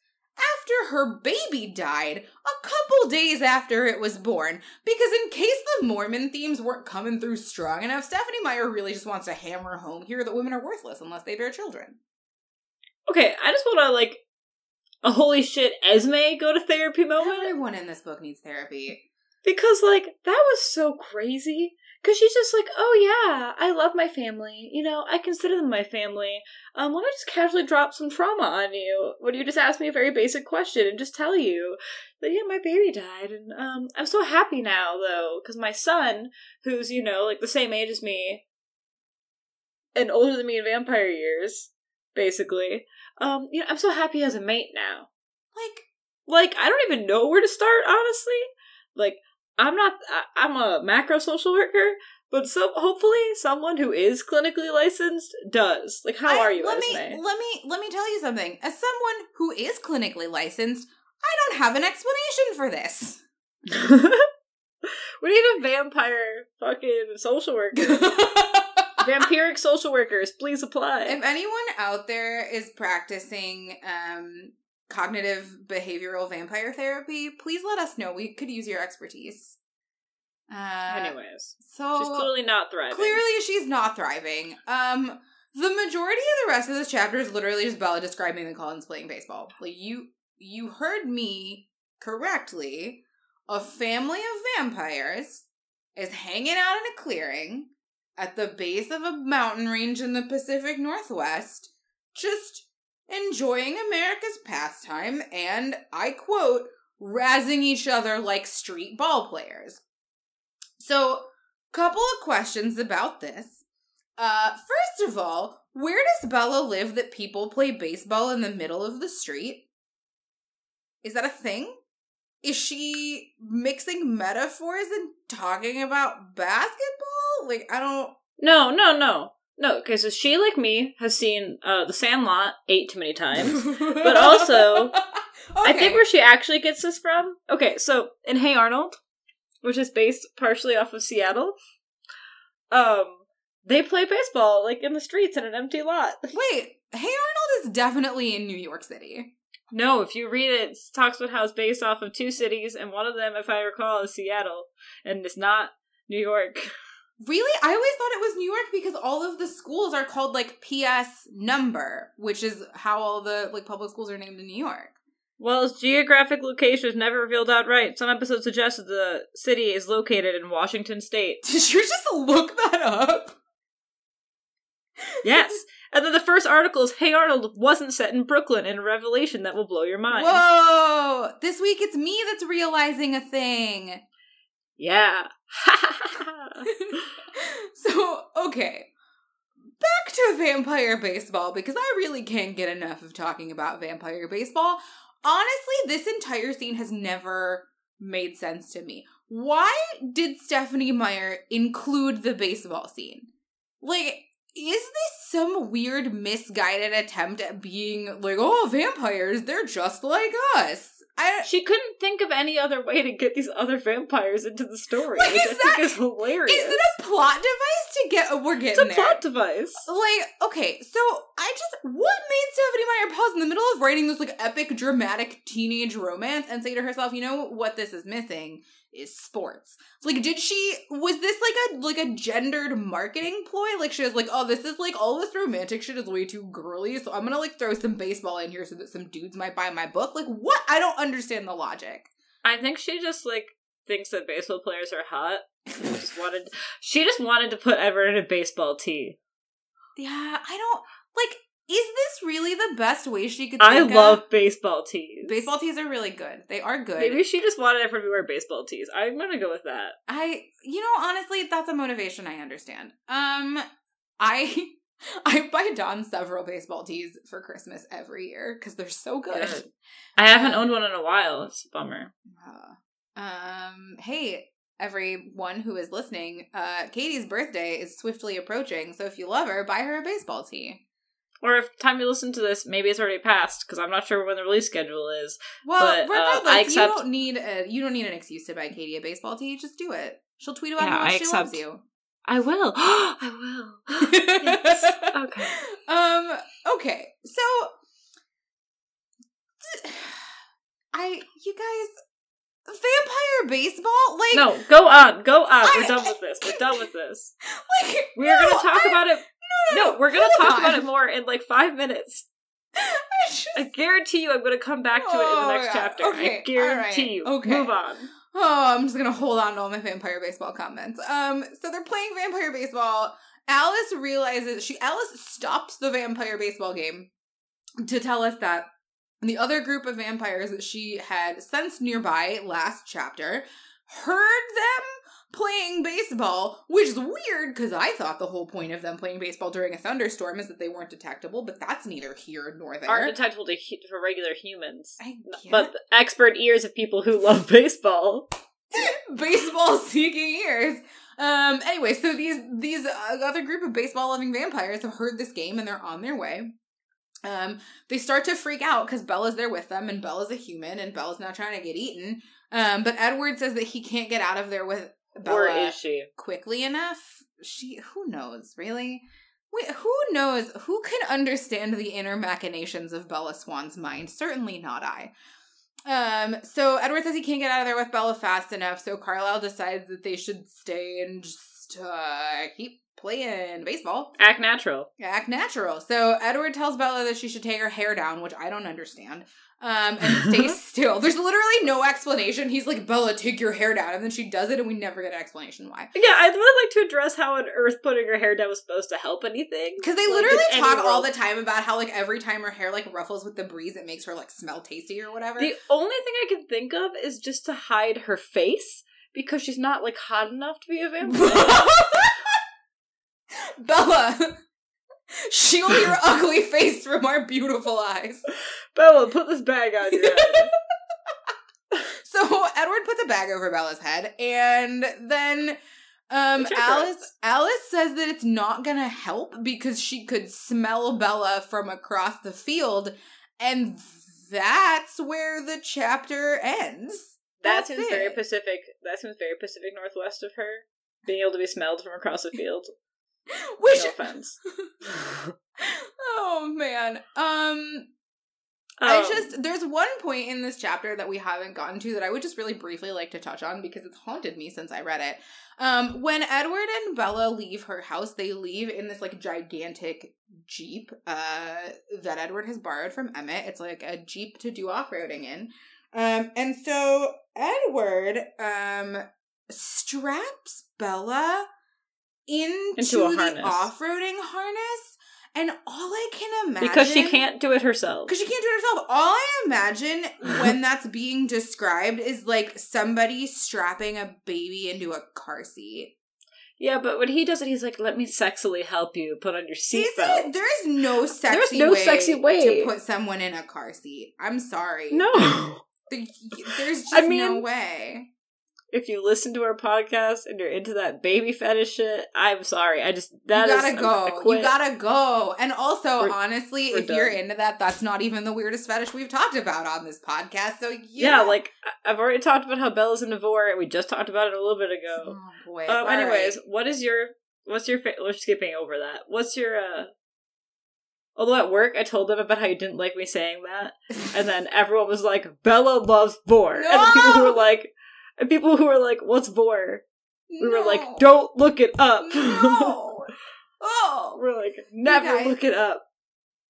after her baby died a couple days after it was born. Because in case the Mormon themes weren't coming through strong enough, Stephenie Meyer really just wants to hammer home here that women are worthless unless they bear children. Okay, I just want to like a holy shit Esme go to therapy moment. Everyone in this book needs therapy. Because like that was so crazy. Because she's just like, oh yeah, I love my family. You know, I consider them my family. Um, let me just casually drop some trauma on you. Would you just ask me a very basic question and just tell you that yeah, my baby died, and um, I'm so happy now though, because my son, who's you know like the same age as me, and older than me in vampire years, basically. Um, you know, I'm so happy as a mate now. Like, like I don't even know where to start, honestly. Like, I'm not. I, am a macro social worker, but so hopefully someone who is clinically licensed does. Like, how I, are you? Let me let me let me tell you something. As someone who is clinically licensed, I don't have an explanation for this. *laughs* we need a vampire fucking social worker. *laughs* Vampiric social workers, please apply. If anyone out there is practicing um, cognitive behavioral vampire therapy, please let us know. We could use your expertise. Uh, Anyways, so she's clearly not thriving. Clearly, she's not thriving. Um, the majority of the rest of this chapter is literally just Bella describing the Cullens playing baseball. Like you, you heard me correctly. A family of vampires is hanging out in a clearing at the base of a mountain range in the Pacific Northwest, just enjoying America's pastime and, I quote, razzing each other like street ball players. So, couple of questions about this. Uh, first of all, where does Bella live that people play baseball in the middle of the street? Is that a thing? Is she mixing metaphors and talking about basketball? Like, I don't. No, no, no. No, okay, so she, like me, has seen uh, The Sandlot eight too many times. *laughs* but also, I think where she actually gets this from. Okay, so in Hey Arnold, which is based partially off of Seattle, um, they play baseball like in the streets in an empty lot. *laughs* Wait, Hey Arnold is definitely in New York City. No, if you read it, it talks about how it's based off of two cities, and one of them, if I recall, is Seattle, and it's not New York. *laughs* Really? I always thought it was New York because all of the schools are called like PS number, which is how all the like public schools are named in New York. Well, its geographic location is never revealed outright. Some episodes suggest that the city is located in Washington state. *laughs* Did you just look that up? Yes. *laughs* and then the first article is Hey Arnold wasn't set in Brooklyn in a revelation that will blow your mind. Whoa! This week it's me that's realizing a thing. Yeah. *laughs* *laughs* so, okay. Back to vampire baseball because I really can't get enough of talking about vampire baseball. Honestly, this entire scene has never made sense to me. Why did Stephenie Meyer include the baseball scene? Like, is this some weird misguided attempt at being like, oh, vampires, they're just like us? I, she couldn't think of any other way to get these other vampires into the story. Like, which is I that- think is hilarious. Is it a plot device to get? We're it's getting a there. plot device. Like, okay, so I just what made Stephenie Meyer pause in the middle of writing this like epic dramatic teenage romance and say to herself, you know what this is missing is sports. Like, did she was this like a like a gendered marketing ploy? Like she was like, oh, this is like all this romantic shit is way too girly, so I'm gonna like throw some baseball in here so that some dudes might buy my book. Like, what? I don't understand the logic. I think she just like thinks that baseball players are hot. and just wanted she just wanted to put Everett in a baseball tee. *laughs* Yeah, I don't like. Is this really the best way she could? I think of? love baseball tees. baseball tees are really good. They are good. Maybe she just wanted everyone to wear baseball tees. I'm gonna go with that. I, you know, honestly, that's a motivation I understand. Um, I, *laughs* I buy Don several baseball tees for Christmas every year because they're so good. I haven't owned one in a while. It's a bummer. Uh, um, hey, everyone who is listening, uh, Katie's birthday is swiftly approaching, so if you love her, buy her a baseball tee. Or if time you listen to this, maybe it's already passed because I'm not sure when the release schedule is. Well, But, uh, regardless, I accept- you don't need a you don't need an excuse to buy Katie a baseball tee. Just do it. She'll tweet about Yeah, how much I she loves you. I will. *gasps* I will. *laughs* yes. Okay. Um. Okay. So, *sighs* I you guys, vampire baseball. Like No, go on. Go on. We're done with this. We're *laughs* done with this. like We're no, gonna talk I- about it. No, No, we're gonna talk about it more in like five minutes. I just- I guarantee you, I'm gonna come back to it in Oh, the next yeah. chapter. Okay, I guarantee alright, you. okay. Move on. Oh, I'm just gonna hold on to all my vampire baseball comments. Um, so they're playing vampire baseball. Alice realizes she Alice stops the vampire baseball game to tell us that the other group of vampires that she had sensed nearby last chapter heard them playing baseball, which is weird because I thought the whole point of them playing baseball during a thunderstorm is that they weren't detectable, but that's neither here nor there. Aren't detectable to for regular humans, but the expert ears of people who love baseball. *laughs* *laughs* baseball seeking ears. Um. Anyway, so these these uh, other group of baseball loving vampires have heard this game and they're on their way. Um. They start to freak out because Bella's there with them, and Bella's a human, and Bella's not trying to get eaten. Um, but Edward says that he can't get out of there with Bella Or is she? quickly enough. She, who knows, really? Wait, who knows? Who can understand the inner machinations of Bella Swan's mind? Certainly not I. Um, so Edward says he can't get out of there with Bella fast enough, so Carlisle decides that they should stay and just uh, keep playing baseball. Act natural. Act natural. So Edward tells Bella that she should take her hair down, which I don't understand. Um, and *laughs* stay still. There's literally no explanation. He's like, Bella, take your hair down. And then she does it, and we never get an explanation why. Yeah, I'd really like to address how on earth putting her hair down was supposed to help anything. Because they Like, literally talk all the time about how, like, every time her hair, like, ruffles with the breeze, it makes her, like, smell tasty or whatever. The only thing I can think of is just to hide her face because she's not like hot enough to be a vampire. *laughs* *laughs* *laughs* Bella, *laughs* shield your *laughs* ugly face from our beautiful eyes. Bella, put this bag on your head. So Edward puts a bag over Bella's head, and then um, Alice. Alice says that it's not gonna help because she could smell Bella from across the field, and that's where the chapter ends. That That's seems very. Pacific. That seems very Pacific Northwest of her. Being able to be smelled from across the field. *laughs* Which No *laughs* offense. oh man, um, I Um, just there's one point in this chapter that we haven't gotten to that I would just really briefly like to touch on because it's haunted me since I read it. Um, when Edward and Bella leave her house, they leave in this like gigantic jeep uh that Edward has borrowed from Emmett. It's like a jeep to do off-roading in. Um, and so Edward um straps Bella into, Into a the harness. off-roading harness. And all I can imagine because she can't do it herself. because she can't do it herself. All I imagine when *laughs* that's being described is like somebody strapping a baby into a car seat. Yeah, but when he does it, he's like, "Let me sexily help you. Put on your seatbelt." There is no sexy. There's no way sexy way. to put someone in a car seat. I'm sorry. No. There's just I no way. If you listen to our podcast and you're into that baby fetish shit, I'm sorry. I just that you gotta I go. You gotta go. And also, We're- honestly, if you're into that, that's not even the weirdest fetish we've talked about on this podcast. So yeah, yeah. like I've already talked about how Bella's into vore, and we just talked about it a little bit ago. oh boy. Um, anyways, right. what is your what's your fa- we're skipping over that. What's your uh Although at work I told them about how you didn't like me saying that, and then everyone was like, "Bella loves vore," and the people who were like, and people who were like, "What's vore?" We were like, "Don't look it up." No. *laughs* Oh. we're like, "Never guys- look it up."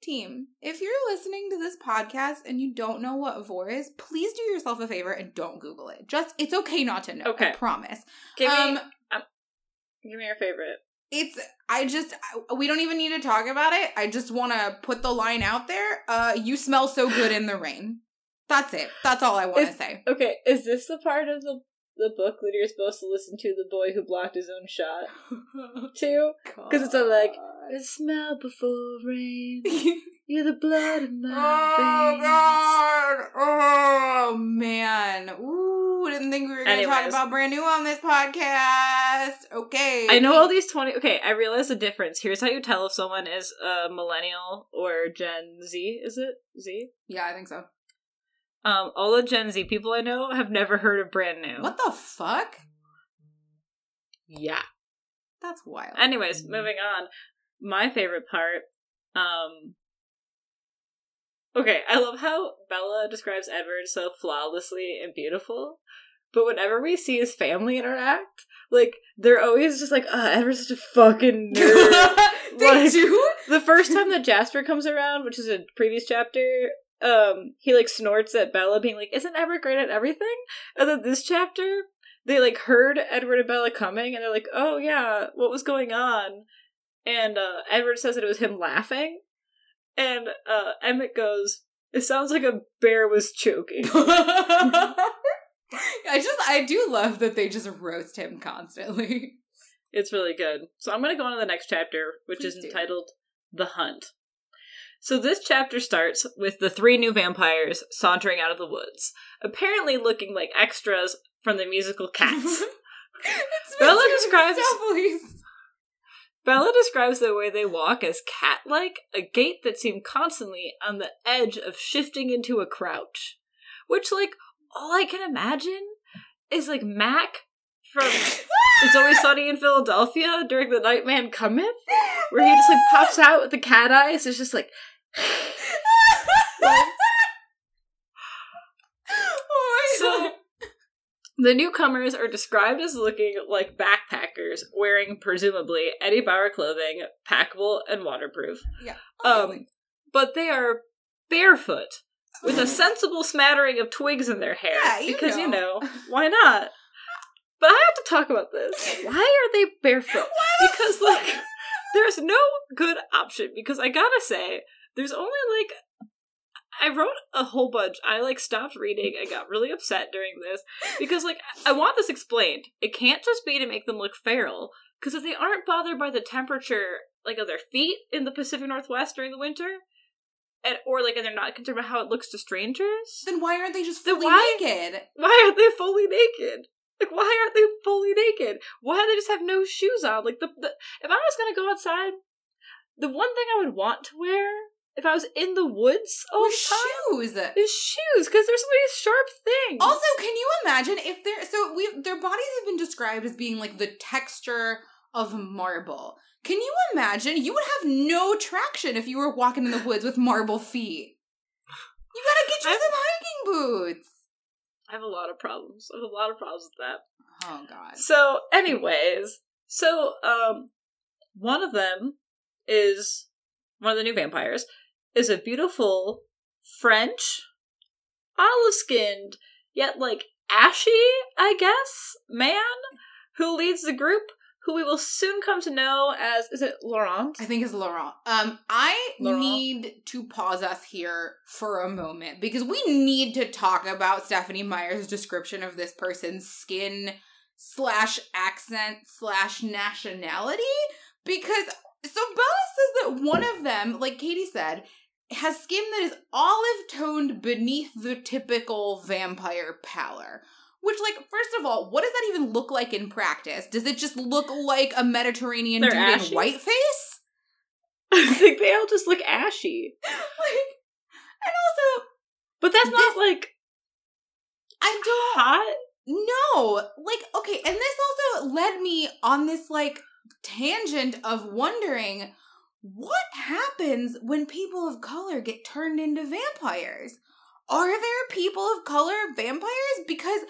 Team, if you're listening to this podcast and you don't know what vore is, please do yourself a favor and don't Google it. Just it's okay not to know. I Okay. promise. Give um, me, um, give me your favorite. it's I just I, we don't even need to talk about it. I just want to put the line out there. Uh, you smell so good in the rain. That's it. That's all I want to say. Okay, is this the part of the the book that you're supposed to listen to? The boy who blocked his own shot *laughs* to, because it's like the smell before rain. *laughs* You're the blood in my Oh veins. god! Oh man! Ooh, didn't think we were gonna talk about brand new on this podcast. Okay, I know all these twenty. Okay, I realize the difference. Here's how you tell if someone is a millennial or Gen Z. Is it Z? Yeah, I think so. Um, all the Gen Z people I know have never heard of brand new. What the fuck? Yeah. That's wild. Anyways, moving on. My favorite part. Um. Okay, I love how Bella describes Edward so flawlessly and beautiful, but whenever we see his family interact, like they're always just like, "Uh, Edward's such a fucking *laughs* nerd." they Like- do. the first time that Jasper comes around, which is a previous chapter, um, he like snorts at Bella, being like, "Isn't Edward great at everything?" And then this chapter, they like heard Edward and Bella coming, and they're like, "Oh yeah, what was going on?" And uh, Edward says that it was him laughing, and uh, Emmett goes, "It sounds like a bear was choking." *laughs* *laughs* I just I do love that they just roast him constantly. It's really good. So I'm going to go on to the next chapter, which Please is do. entitled The Hunt. So this chapter starts with the three new vampires sauntering out of the woods, apparently looking like extras from the musical Cats. *laughs* Bella describes-. Bella describes the way they walk as cat-like, a gait that seemed constantly on the edge of shifting into a crouch. Which, like, all I can imagine is like Mac from *laughs* It's Always Sunny in Philadelphia during the Nightman Cometh, where he just like pops out with the cat eyes. It's just like oh so. The newcomers are described as looking like backpackers, wearing presumably Eddie Bauer clothing, packable and waterproof. Yeah. Um, but they are barefoot with a sensible smattering of twigs in their hair Yeah, you because you know. know why not? But I have to talk about this. Why are they barefoot? Because like there's no good option because I gotta say there's only like I wrote a whole bunch. I like stopped reading. I got really upset during this because like I want this explained. It can't just be to make them look feral because if they aren't bothered by the temperature like of their feet in the Pacific Northwest during the winter, and or like and they're not concerned about how it looks to strangers, Then why aren't they just fully why- naked? why aren't they fully naked? Like why aren't they fully naked? Why do they just have no shoes on? Like the, the if I was gonna go outside, the one thing I would want to wear if I was in the woods all With the time shoes. is shoes because there's so many sharp things. Also, can you imagine if they're so we their bodies have been described as being like the texture of marble. Can you imagine? You would have no traction if you were walking in the woods with marble feet. You gotta get you I've- some hiking boots. I have a lot of problems. I have a lot of problems with that. Oh god. So, anyways, so um, one of them is one of the new vampires is a beautiful French, olive skinned, yet like ashy, I guess, man who leads the group. Who we will soon come to know as is it Laurent? I think it's Laurent. Um, I Laurent? need to pause us here for a moment because we need to talk about Stephenie Meyer's description of this person's skin slash accent slash nationality. Because so Bella says that one of them, like Katie said, has skin that is olive toned beneath the typical vampire pallor. Which, like, first of all, what does that even look like in practice? Does it just look like a Mediterranean They're dude ashy. in whiteface? *laughs* I think they all just look ashy, *laughs* like, and also, but that's This- not like I don't hot. No, Like, okay, and this also led me on this like tangent of wondering what happens when people of color get turned into vampires. Are there people of color vampires? Because,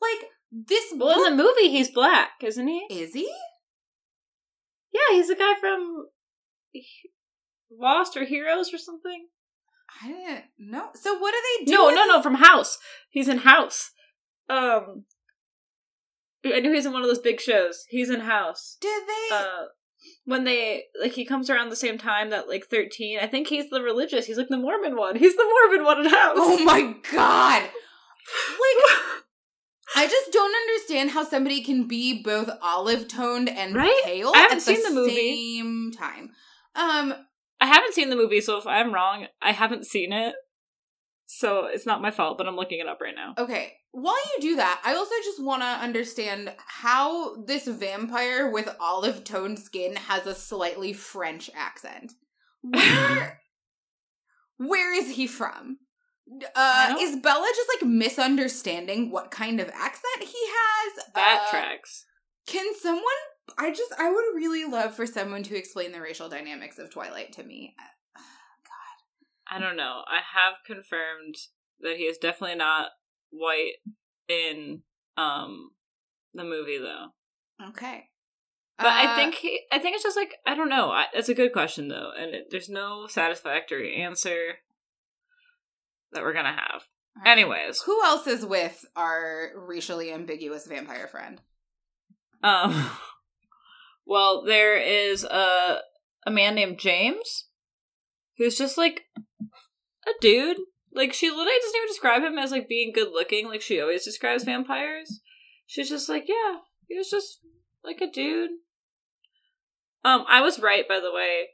like, this Well, book in the movie, he's black, isn't he? is he? Yeah, he's a guy from Lost or Heroes or something. I didn't know. So what do they do? No, no, no, from House. He's in House. Um, I knew he's in one of those big shows. He's in House. Did they? Uh, when they like, he comes around the same time that like thirteen. I think he's the religious. He's like the Mormon one. *laughs* He's the Mormon one in House. oh my god! Like, *laughs* I just don't understand how somebody can be both olive toned and Right? pale I haven't at seen the, the movie. same time. Um, I haven't seen the movie, so if I'm wrong, I haven't seen it. So it's not my fault, but I'm looking it up right now. okay. While you do that, I also just want to understand how this vampire with olive toned skin has a slightly French accent. Where, *laughs* where is he from? Uh, is Bella just like misunderstanding what kind of accent he has? That Uh, tracks. Can someone? I just I would really love for someone to explain the racial dynamics of Twilight to me. I don't know. I have confirmed that he is definitely not white in um the movie though. Okay, But I Uh, think he I think it's just like I don't know. I, it's a good question though, and it, there's no satisfactory answer that we're going to have. right. Anyways, who else is with our racially ambiguous vampire friend? um *laughs* well, there is a a man named James who's just like a dude. Like she literally doesn't even describe him as like being good looking like she always describes vampires. She's just like, yeah, he was just like a dude. Um, I was right by the way.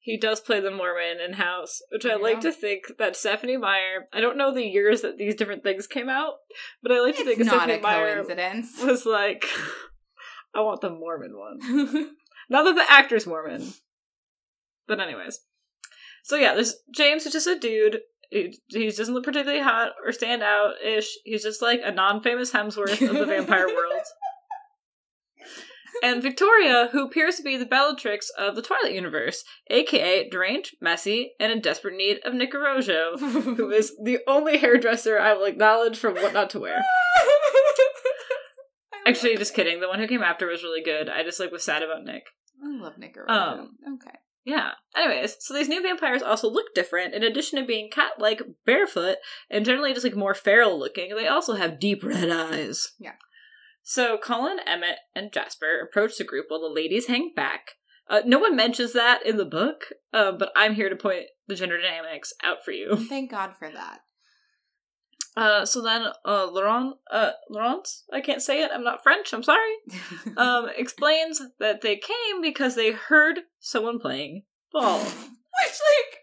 He does play the Mormon in House, which I Yeah. like to think that Stephenie Meyer. I don't know the years that these different things came out, but I like to think It's not Stephanie a Meyer coincidence. was like, *laughs* I want the Mormon one. *laughs* Not that the actor's Mormon. But anyways. So yeah, there's James who's just a dude He, he doesn't look particularly hot or stand out ish. He's just like a non famous Hemsworth of the vampire *laughs* world. And Victoria, who appears to be the Bellatrix of the Twilight universe, aka deranged, messy, and in desperate need of Nick Arrojo, *laughs* who is the only hairdresser I will acknowledge from What Not to Wear. *laughs* Actually, just kidding. The one who came after was really good. I just like was sad about Nick. I love Nick. Um, okay. Yeah. Anyways, so these new vampires also look different. In addition to being cat-like, barefoot, and generally just like more feral looking, they also have deep red eyes. Yeah. So Colin, Emmett, and Jasper approach the group while the ladies hang back. Uh, no one mentions that in the book, uh, but I'm here to point the gender dynamics out for you. Thank God for that. Uh, so then, uh, Laurent, uh, Laurence, I can't say it, I'm not French, I'm sorry, *laughs* um, explains that they came because they heard someone playing ball. *laughs* Which, like,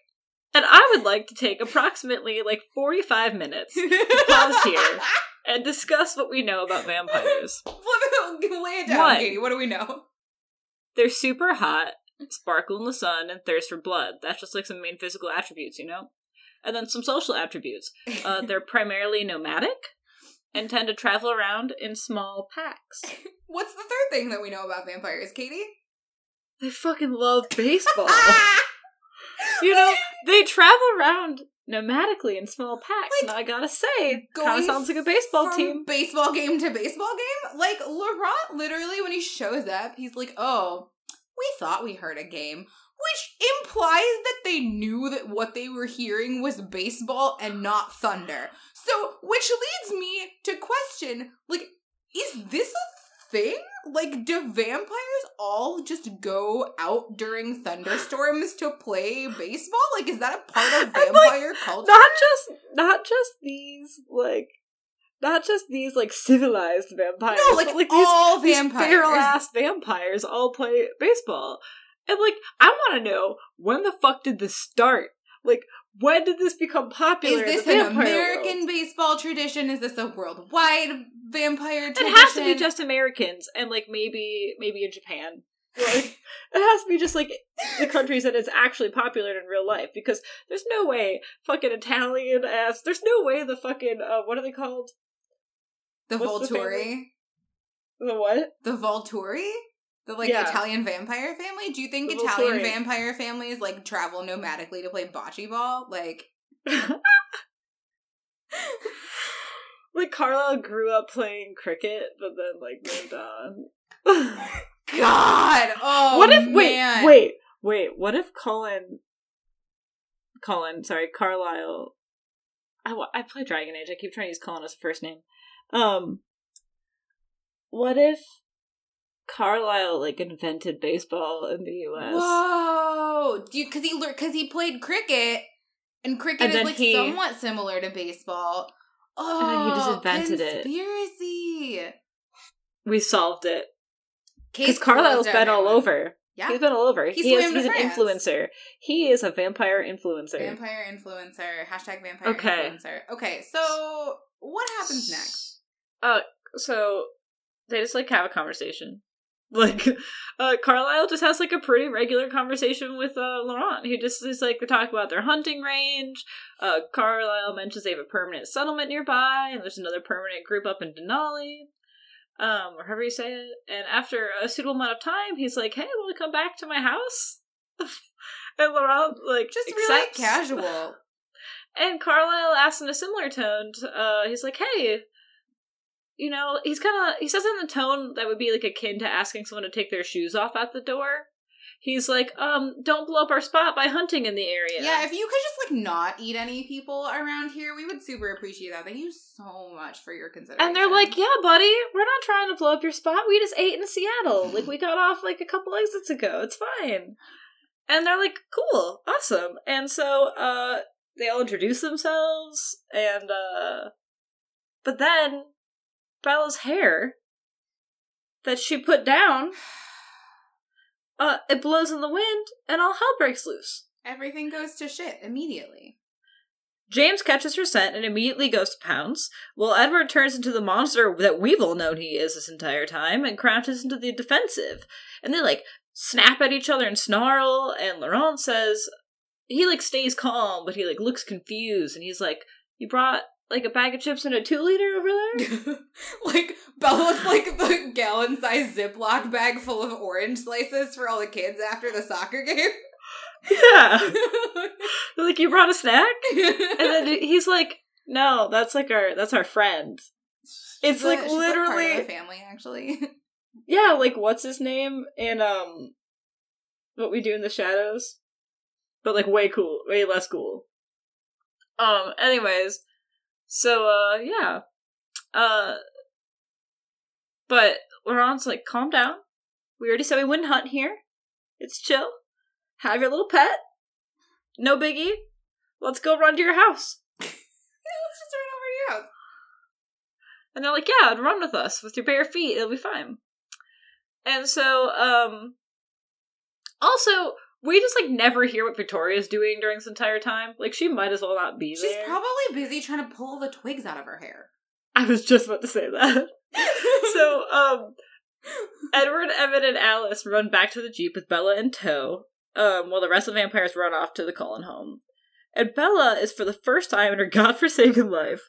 And I would like to take approximately like 45 minutes to pause here *laughs* and discuss what we know about vampires. Lay it down, One. Katie. What do we know? They're super hot, sparkle in the sun, and thirst for blood. That's just like some main physical attributes, you know? And then some social attributes. Uh, *laughs* they're primarily nomadic and tend to travel around in small packs. *laughs* What's the third thing that we know about vampires, Katie? They fucking love baseball. *laughs* you know, they travel around nomadically in small packs. Like, and I gotta say, kind of sounds like a baseball From team. baseball game to baseball game? Like, Laurent literally, when he shows up, he's like, oh, we thought we heard a game. Which implies that they knew that what they were hearing was baseball and not thunder. So, which leads me to question, like, is this a thing? Like, do vampires all just go out during thunderstorms to play baseball? Like, is that a part of *laughs* I'm like, vampire culture? not just not just these like not just these like civilized vampires. No, like, like these, all these vampires. feral ass vampires all play baseball. And like I want to know when the fuck did this start? Like when did this become popular? Is this an American world? baseball tradition? Is this a worldwide vampire It has to be just Americans and like maybe maybe in Japan. *laughs* Like it has to be just like the countries that it's actually popular in real life because there's no way fucking Italian ass. There's no way the fucking uh, what are they called? the what's the Volturi. The what? The Volturi? The like Yeah. Italian vampire family? Do you think The Italian vampire families like travel nomadically to play bocce ball? Like *laughs* like Carlisle grew up playing cricket, but then like moved on. *laughs* *laughs* God! Oh what if man. wait wait wait? What if Colin? Colin, sorry, Carlisle. I I play Dragon Age. I keep trying to use Colin as a first name. Um, what if Carlisle like invented baseball in the U.S. Whoa! Because he because he played cricket, and cricket And is like he- somewhat similar to baseball. Oh, And then he just invented it. conspiracy. We solved it because Carlisle's been all everyone. over. Yeah, He's been all over. He He is, he's an influencer. He is a vampire influencer. vampire influencer. Hashtag vampire Okay. influencer. Okay, so what happens next? Uh, so they just like have a conversation. Like, *laughs* uh, Carlisle just has like a pretty regular conversation with uh Laurent. He just is like they talk about their hunting range. Uh, Carlisle mentions they have a permanent settlement nearby, and there's another permanent group up in Denali. Um, or however you say it. And after a suitable amount of time, he's like, "Hey, will you come back to my house?" *laughs* and Laurent like Just really casual. *laughs* And Carlisle asks in a similar tone, t- uh, he's like, hey, you know, he's kind of, he says in the tone that would be like akin to asking someone to take their shoes off at the door. He's like, um, don't blow up our spot by hunting in the area. Yeah, if you could just like not eat any people around here, we would super appreciate that. Thank you so much for your consideration. and they're like, yeah, buddy, we're not trying to blow up your spot. We just ate in Seattle. *laughs* Like, we got off like a couple exits ago. It's fine. And they're like, cool, awesome. And so, uh, they all introduce themselves, and, uh, but then Bella's hair that she put down, *sighs* uh, it blows in the wind, and all hell breaks loose. everything goes to shit immediately. James catches her scent and immediately goes to pounce, while Edward turns into the monster that we've all known he is this entire time and crouches into the defensive. And they like snap at each other and snarl, and Laurent says, he like stays calm, but he like looks confused, and he's like, "You brought like a bag of chips and a two liter over there." *laughs* like Bella's like the gallon sized Ziploc bag full of orange slices for all the kids after the soccer game. yeah, *laughs* like you brought a snack, and then *laughs* he's like, "No, that's like our that's our friend." It's She's like a- of literally- the family actually. Yeah, like what's his name and um, what we do in the shadows, but like way cool, way less cool. Um. Anyways, so uh, yeah, uh, but Laurent's like, calm down. We already said we wouldn't hunt here. It's chill. Have your little pet. No biggie. Let's go run to your house. *laughs* Let's just run over to your house. And they're like, yeah, run with us with your bare feet. It'll be fine. And so, um, also, we just like never hear what Victoria's doing during this entire time. Like, she might as well not be She's there. probably busy trying to pull the twigs out of her hair. I was just about to say that. *laughs* so, um, Edward, Emmett, and Alice run back to the Jeep with Bella in tow, um, while the rest of the vampires run off to the Cullen home. And Bella is, for the first time in her *laughs* godforsaken life,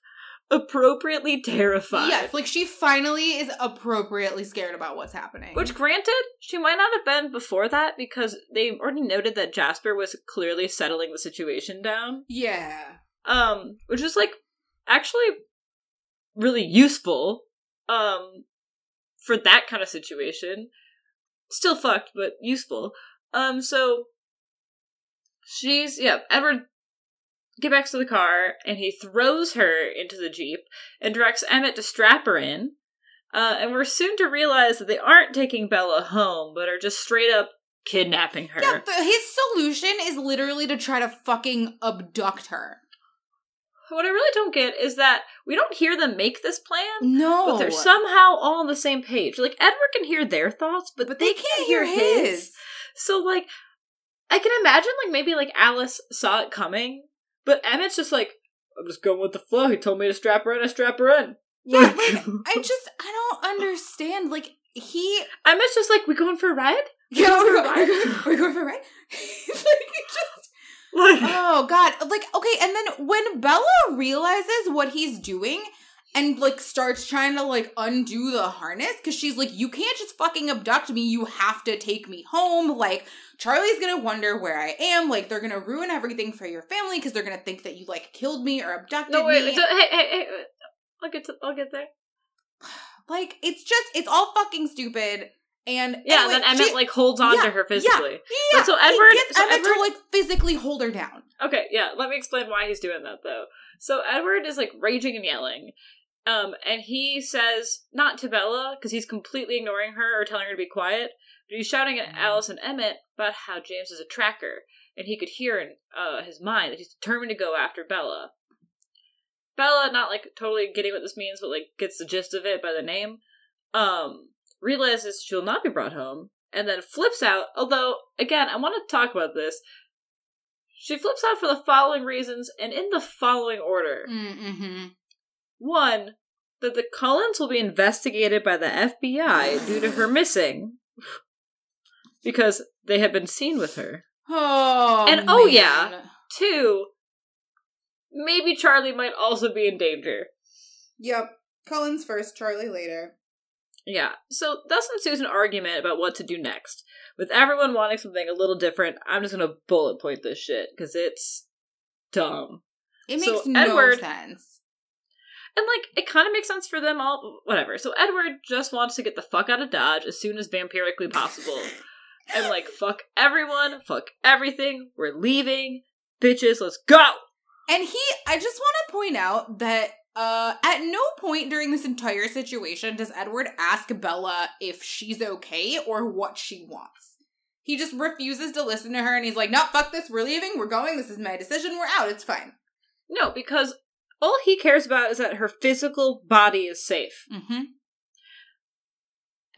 appropriately terrified. Yes, like she finally is appropriately scared about what's happening. Which, granted, she might not have been before that because they already noted that Jasper was clearly settling the situation down. yeah. Um, which is like actually really useful. Um, for that kind of situation. Still fucked, but useful. Um, so she's yeah. Edward get back to the car and he throws her into the jeep and directs Emmett to strap her in. Uh, and we're soon to realize that they aren't taking Bella home, but are just straight up kidnapping her. Yeah, his solution is literally to try to fucking abduct her. What I really don't get is that we don't hear them make this plan, No. but they're somehow all on the same page. Like Edward can hear their thoughts, but, but they, they can't hear his. So like, I can imagine like maybe like Alice saw it coming, but Emmett's just like, I'm just going with the flow. He told me to strap her in. I strap her in. *laughs* Yeah, like *laughs* I just I don't understand. Like he Emmett's just like, we going for a ride? Yeah, going we're, going, we're going for a ride. *laughs* like, just, Like, oh god, like okay, and then when Bella realizes what he's doing and like starts trying to like undo the harness because she's like, you can't just fucking abduct me. You have to take me home. Like Charlie's gonna wonder where I am. Like they're gonna ruin everything for your family because they're gonna think that you like killed me or abducted no wait, me. wait, hey, hey, hey. I'll get to, I'll get there. *sighs* like it's just it's all fucking stupid. And Yeah, anyway, then Emmett she- like holds on yeah, to her physically. yeah, But so he Edward- gets so Emmett Edward- to like physically hold her down. Okay, yeah, let me explain why he's doing that though. So Edward is like raging and yelling. Um, and he says not to Bella because he's completely ignoring her or telling her to be quiet, but he's shouting at Alice and Emmett about how James is a tracker, and he could hear in uh, his mind that he's determined to go after Bella. Bella, not like totally getting what this means, but like gets the gist of it by the name, um, realizes she'll not be brought home, and then flips out. Although, again, I want to talk about this. She flips out for the following reasons and in the following order. Mm-hmm. One, that the Cullens will be investigated by the FBI due to her missing. Because they have been seen with her. Oh, And- oh, man. yeah. Two, maybe Charlie might also be in danger. Yep. Cullens first, Charlie later. Yeah, so thus ensues an argument about what to do next. With everyone wanting something a little different, I'm just gonna bullet point this shit, because it's dumb. It So, makes no Edward- sense. And like, it kind of makes sense for them all. Whatever. So Edward just wants to get the fuck out of Dodge as soon as vampirically possible. and like, fuck everyone, fuck everything. We're leaving, bitches. Let's go. And he, I just want to point out that uh, at no point during this entire situation does Edward ask Bella if she's okay or what she wants. He just refuses to listen to her and he's like, no, fuck this, we're leaving, we're going, this is my decision, we're out, it's fine. No, because all he cares about is that her physical body is safe. Mm-hmm.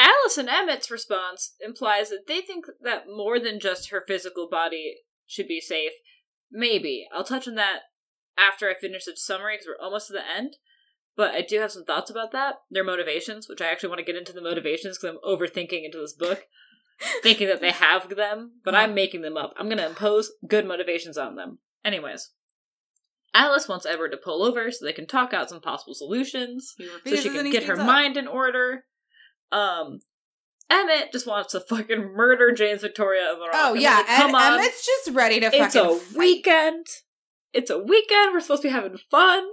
Alice and Emmett's response implies that they think that more than just her physical body should be safe. Maybe. I'll touch on that after I finish the summary because we're almost to the end. But I do have some thoughts about that. Their motivations, which I actually want to get into the motivations because I'm overthinking into this book. *laughs* thinking that they have them, but I'm making them up. I'm gonna impose good motivations on them. Anyways. Alice wants Edward to pull over so they can talk out some possible solutions. So she can get her up. mind in order. Um Emmett just wants to *laughs* fucking murder James Victoria and Oh yeah, like, and come on. Emmett's just ready to fucking. it's a weekend. It's a weekend. We're supposed to be having fun.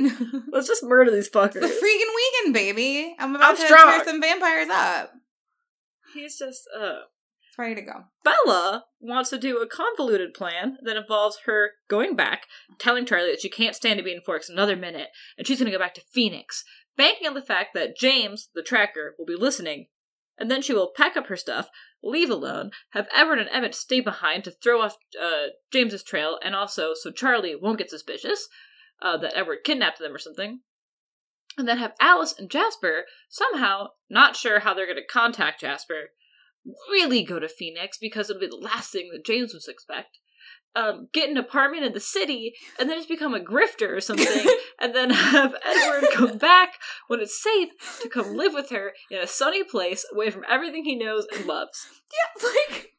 *laughs* Let's just murder these fuckers. It's a freaking weekend, baby. I'm about I'm to strong. tear some vampires up. He's just uh ready to go. Bella wants to do a convoluted plan that involves her going back, telling Charlie that she can't stand to be in Forks another minute, and she's going to go back to Phoenix, banking on the fact that James, the tracker, will be listening. And then she will pack up her stuff, leave alone, have Edward and Emmett stay behind to throw off uh, James's trail, and also so Charlie won't get suspicious uh, that Edward kidnapped them or something. And then have Alice and Jasper somehow, not sure how they're going to contact Jasper, really go to Phoenix because it'll be the last thing that James would expect. Um, get an apartment in the city and then just become a grifter or something, *laughs* and then have Edward come back when it's safe to come live with her in a sunny place away from everything he knows and loves. Yeah, like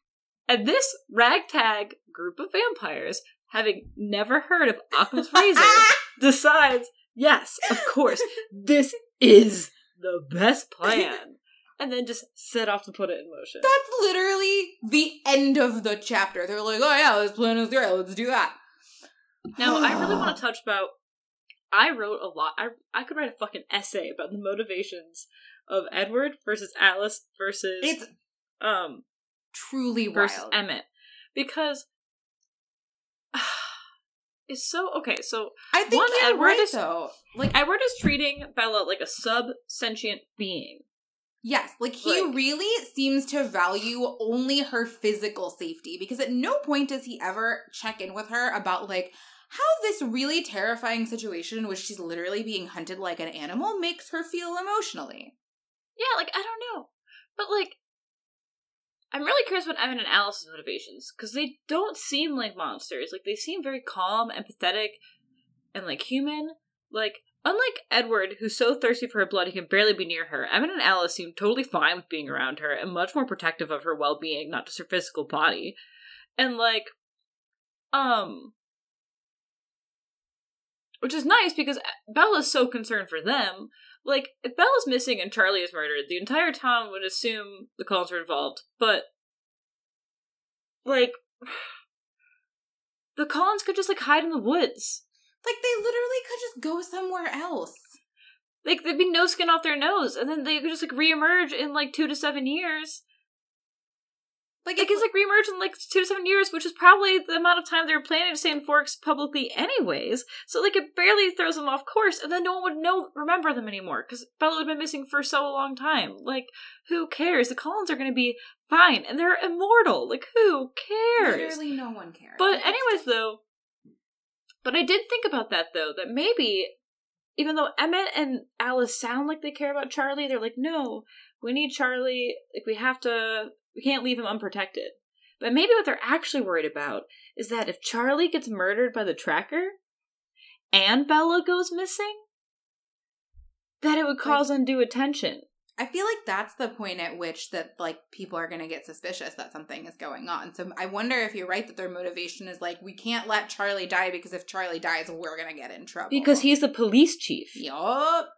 And this ragtag group of vampires, having never heard of Occam's razor, *laughs* decides, yes, of course, this is the best plan. And then just set off to put it in motion. That's literally the end of the chapter. They're like, oh yeah, this plan is great. Let's do that. Now, I really *sighs* want to touch about. I wrote a lot. I I could write a fucking essay about the motivations of Edward versus Alice versus It's um truly versus wild. Emmett because *sighs* it's so okay. So I think One Edward right is- though. Like Edward is treating Bella like a sub sentient being. Yes, like he Like- really seems to value only her physical safety because at no point does he ever check in with her about like how this really terrifying situation in which she's literally being hunted like an animal makes her feel emotionally. Yeah, like I don't know, but like I'm really curious about Evan and Alice's motivations because they don't seem like monsters. Like they seem very calm, empathetic, and like human. Like unlike Edward, who's so thirsty for her blood he can barely be near her, Emmett and Alice seem totally fine with being around her and much more protective of her well-being, not just her physical body. And like, um, which is nice because Bella's so concerned for them. Like, if Bella's missing and Charlie is murdered, the entire town would assume the Cullens were involved. But, like, *sighs* the Cullens could just like hide in the woods. Like they literally could just go somewhere else. Like, there'd be no skin off their nose, and then they could just like reemerge in like two to seven years. Like Like, it's like reemerge in like two to seven years, which is probably the amount of time they were planning to stay in Forks publicly, anyways. So like, it barely throws them off course, and then no one would know remember them anymore because Bella would have been missing for so long time. Like, who cares? The Cullens are going to be fine, and they're immortal. Like, who cares? literally no one cares. But anyways, though, but I did think about that though. That maybe, even though Emmett and Alice sound like they care about Charlie, they're like, no, we need Charlie. Like we have to. We can't leave him unprotected. But maybe what they're actually worried about is that if Charlie gets murdered by the tracker, and Bella goes missing, that it would cause undue attention. I feel like that's the point at which that like people are going to get suspicious that something is going on. So I wonder if you're right that their motivation is like we can't let Charlie die because if Charlie dies, we're going to get in trouble. Because he's the police chief. Yup.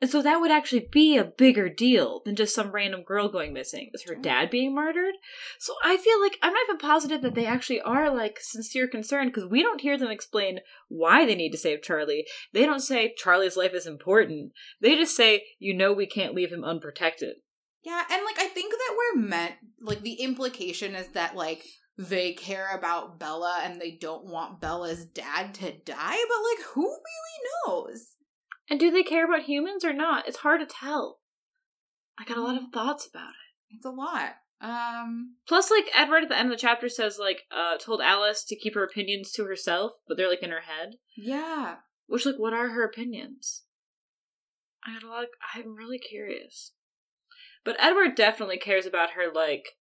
And so that would actually be a bigger deal than just some random girl going missing. Is her dad being murdered? So I feel like I'm not even positive that they actually are like sincere concern because we don't hear them explain why they need to save Charlie. They don't say Charlie's life is important. They just say, you know, we can't leave him unprotected. Yeah, and like I think that we're meant like the implication is that like they care about Bella and they don't want Bella's dad to die, but like who really knows? And do they care about humans or not? It's hard to tell. I got a lot of thoughts about it. It's a lot. Um Plus, like Edward at the end of the chapter says, like, uh, told Alice to keep her opinions to herself, but they're like in her head. yeah. Which, like, what are her opinions? I had a lot of, I'm really curious. But Edward definitely cares about her, like,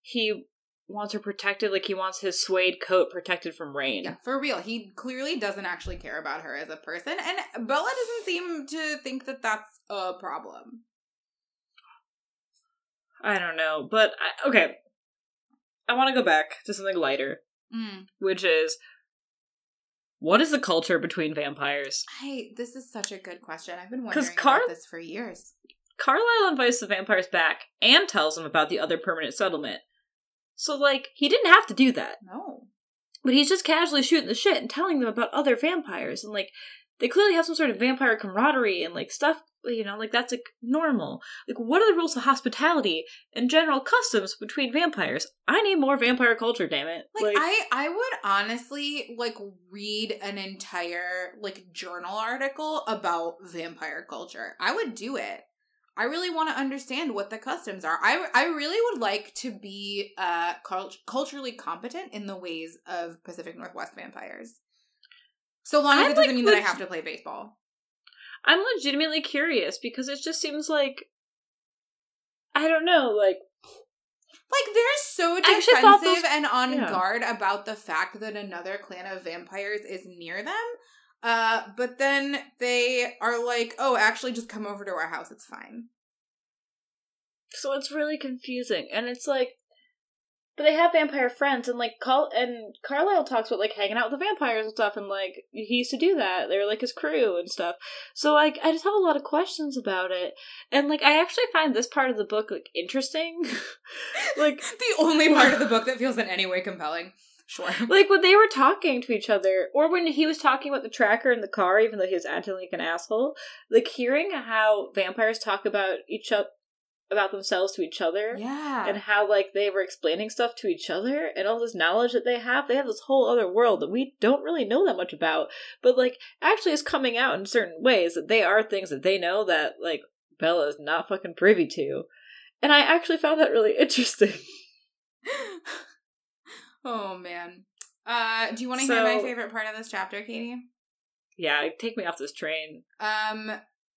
he wants her protected, like, he wants his suede coat protected from rain. Yeah, for real. He clearly doesn't actually care about her as a person, and Bella doesn't seem to think that that's a problem. I don't know, but, I, okay. I want to go back to something lighter, Mm. which is what is the culture between vampires? I this is such a good question. I've been wondering Carl- about this for years. Carlisle invites the vampires back and tells them about the other permanent settlement. So, like, he didn't have to do that. No. But he's just casually shooting the shit and telling them about other vampires. And, like, they clearly have some sort of vampire camaraderie and, like, stuff, you know, like, that's, like, normal. Like, what are the rules of hospitality and general customs between vampires? I need more vampire culture, damn it. Like, I I would honestly like read an entire like journal article about vampire culture. I would do it. I really want to understand what the customs are. I I really would like to be uh cult- culturally competent in the ways of Pacific Northwest vampires. So long as I'm, it doesn't like, mean that I have to play baseball. I'm legitimately curious because it just seems like. I don't know, like, Like they're so I actually thought defensive those- and on yeah. guard about the fact that another clan of vampires is near them. Uh, but then they are like, "Oh, actually, just come over to our house. It's fine." So it's really confusing, and it's like, but they have vampire friends, and like Car- and Carlisle talks about like hanging out with the vampires and stuff, and like he used to do that. They were like his crew and stuff. So like I just have a lot of questions about it, and like I actually find this part of the book like interesting, *laughs* like *laughs* the only part of the *laughs* book that feels in any way compelling. Sure. *laughs* like when they were talking to each other, or when he was talking about the tracker in the car, even though he was acting like an asshole. Like hearing how vampires talk about each other. About themselves to each other, Yeah. and how like they were explaining stuff to each other and all this knowledge that they have they have this whole other world that we don't really know that much about but like actually is coming out in certain ways that they are things that they know that like bella is not fucking privy to and i actually found that really *laughs* interesting *laughs* oh man. Uh, do you want to So- hear my favorite part of this chapter, Katie? yeah take me off this train Um,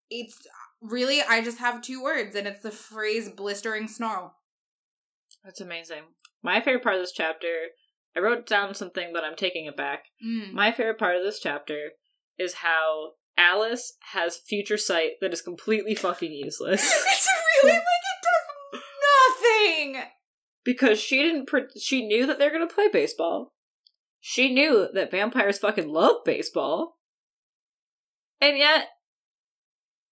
it's really I just have two words, and it's the phrase "blistering snarl." that's amazing my favorite part of this chapter i wrote down something but i'm taking it back Mm. my favorite part of this chapter is how alice has future sight that is completely fucking useless *laughs* it's really like it does *laughs* nothing. Because she didn't pre- she knew that they're going to play baseball she knew that vampires fucking love baseball and yet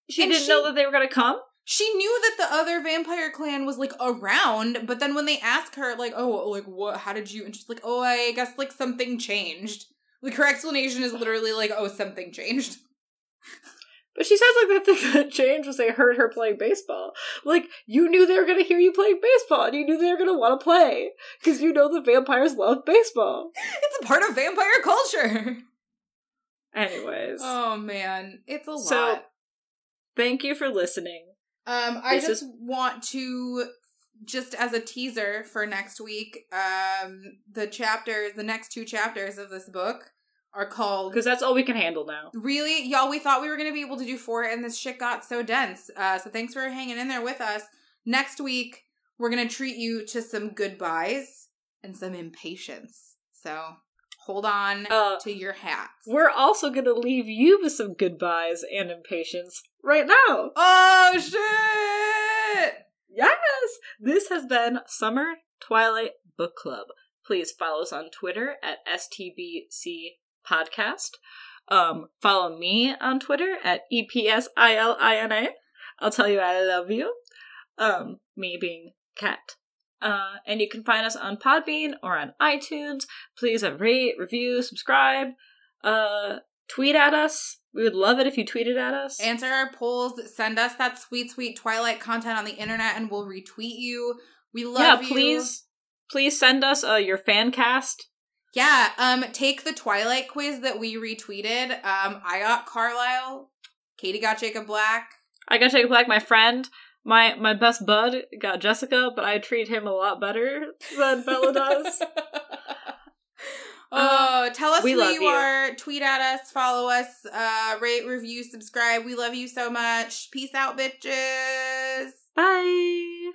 she And didn't she- know that they were going to come She knew that the other vampire clan was like around, but then when they ask her, like, "Oh, like what? How did you?" and she's like, "Oh, I guess like something changed." Like her explanation is literally like, "Oh, something changed." *laughs* but she says like that thing that changed was they heard her playing baseball. Like you knew they were going to hear you playing baseball and you knew they were going to want to play because you know the vampires love baseball. *laughs* It's a part of vampire culture. anyways. Oh man, it's a So, lot. thank you for listening. Um, I This just want to, just as a teaser for next week, um, the chapters, the next two chapters of this book are called. because that's all we can handle now Really, y'all, we thought we were gonna be able to do four, and this shit got so dense. Uh, so thanks for hanging in there with us. Next week, we're gonna treat you to some goodbyes and some impatience. So hold on uh to your hats. We're also going to leave you with some goodbyes and impatience right now. Oh shit! Yes! This has been Summer Twilight Book Club. Please follow us on Twitter at STBC Podcast. Um, follow me on Twitter at E EPSILINA. I'll tell you I love you. Um, me being Kat. Uh, and you can find us on Podbean or on iTunes. Please rate, review, subscribe. Uh, tweet at us. We would love it if you tweeted at us. Answer our polls. Send us that sweet, sweet Twilight content on the internet, and we'll retweet you. We love yeah, you. please, please send us uh, your fan cast. Yeah. Um. Take the Twilight quiz that we retweeted. Um. I got Carlisle. Katie got Jacob Black. I got Jacob Black, my friend. My my best bud got Jessica, but I treat him a lot better than Bella does. *laughs* oh, tell us who you, you. are. Tweet at us. Follow us. Uh. Rate, review, subscribe. We love you so much. Peace out, bitches. Bye.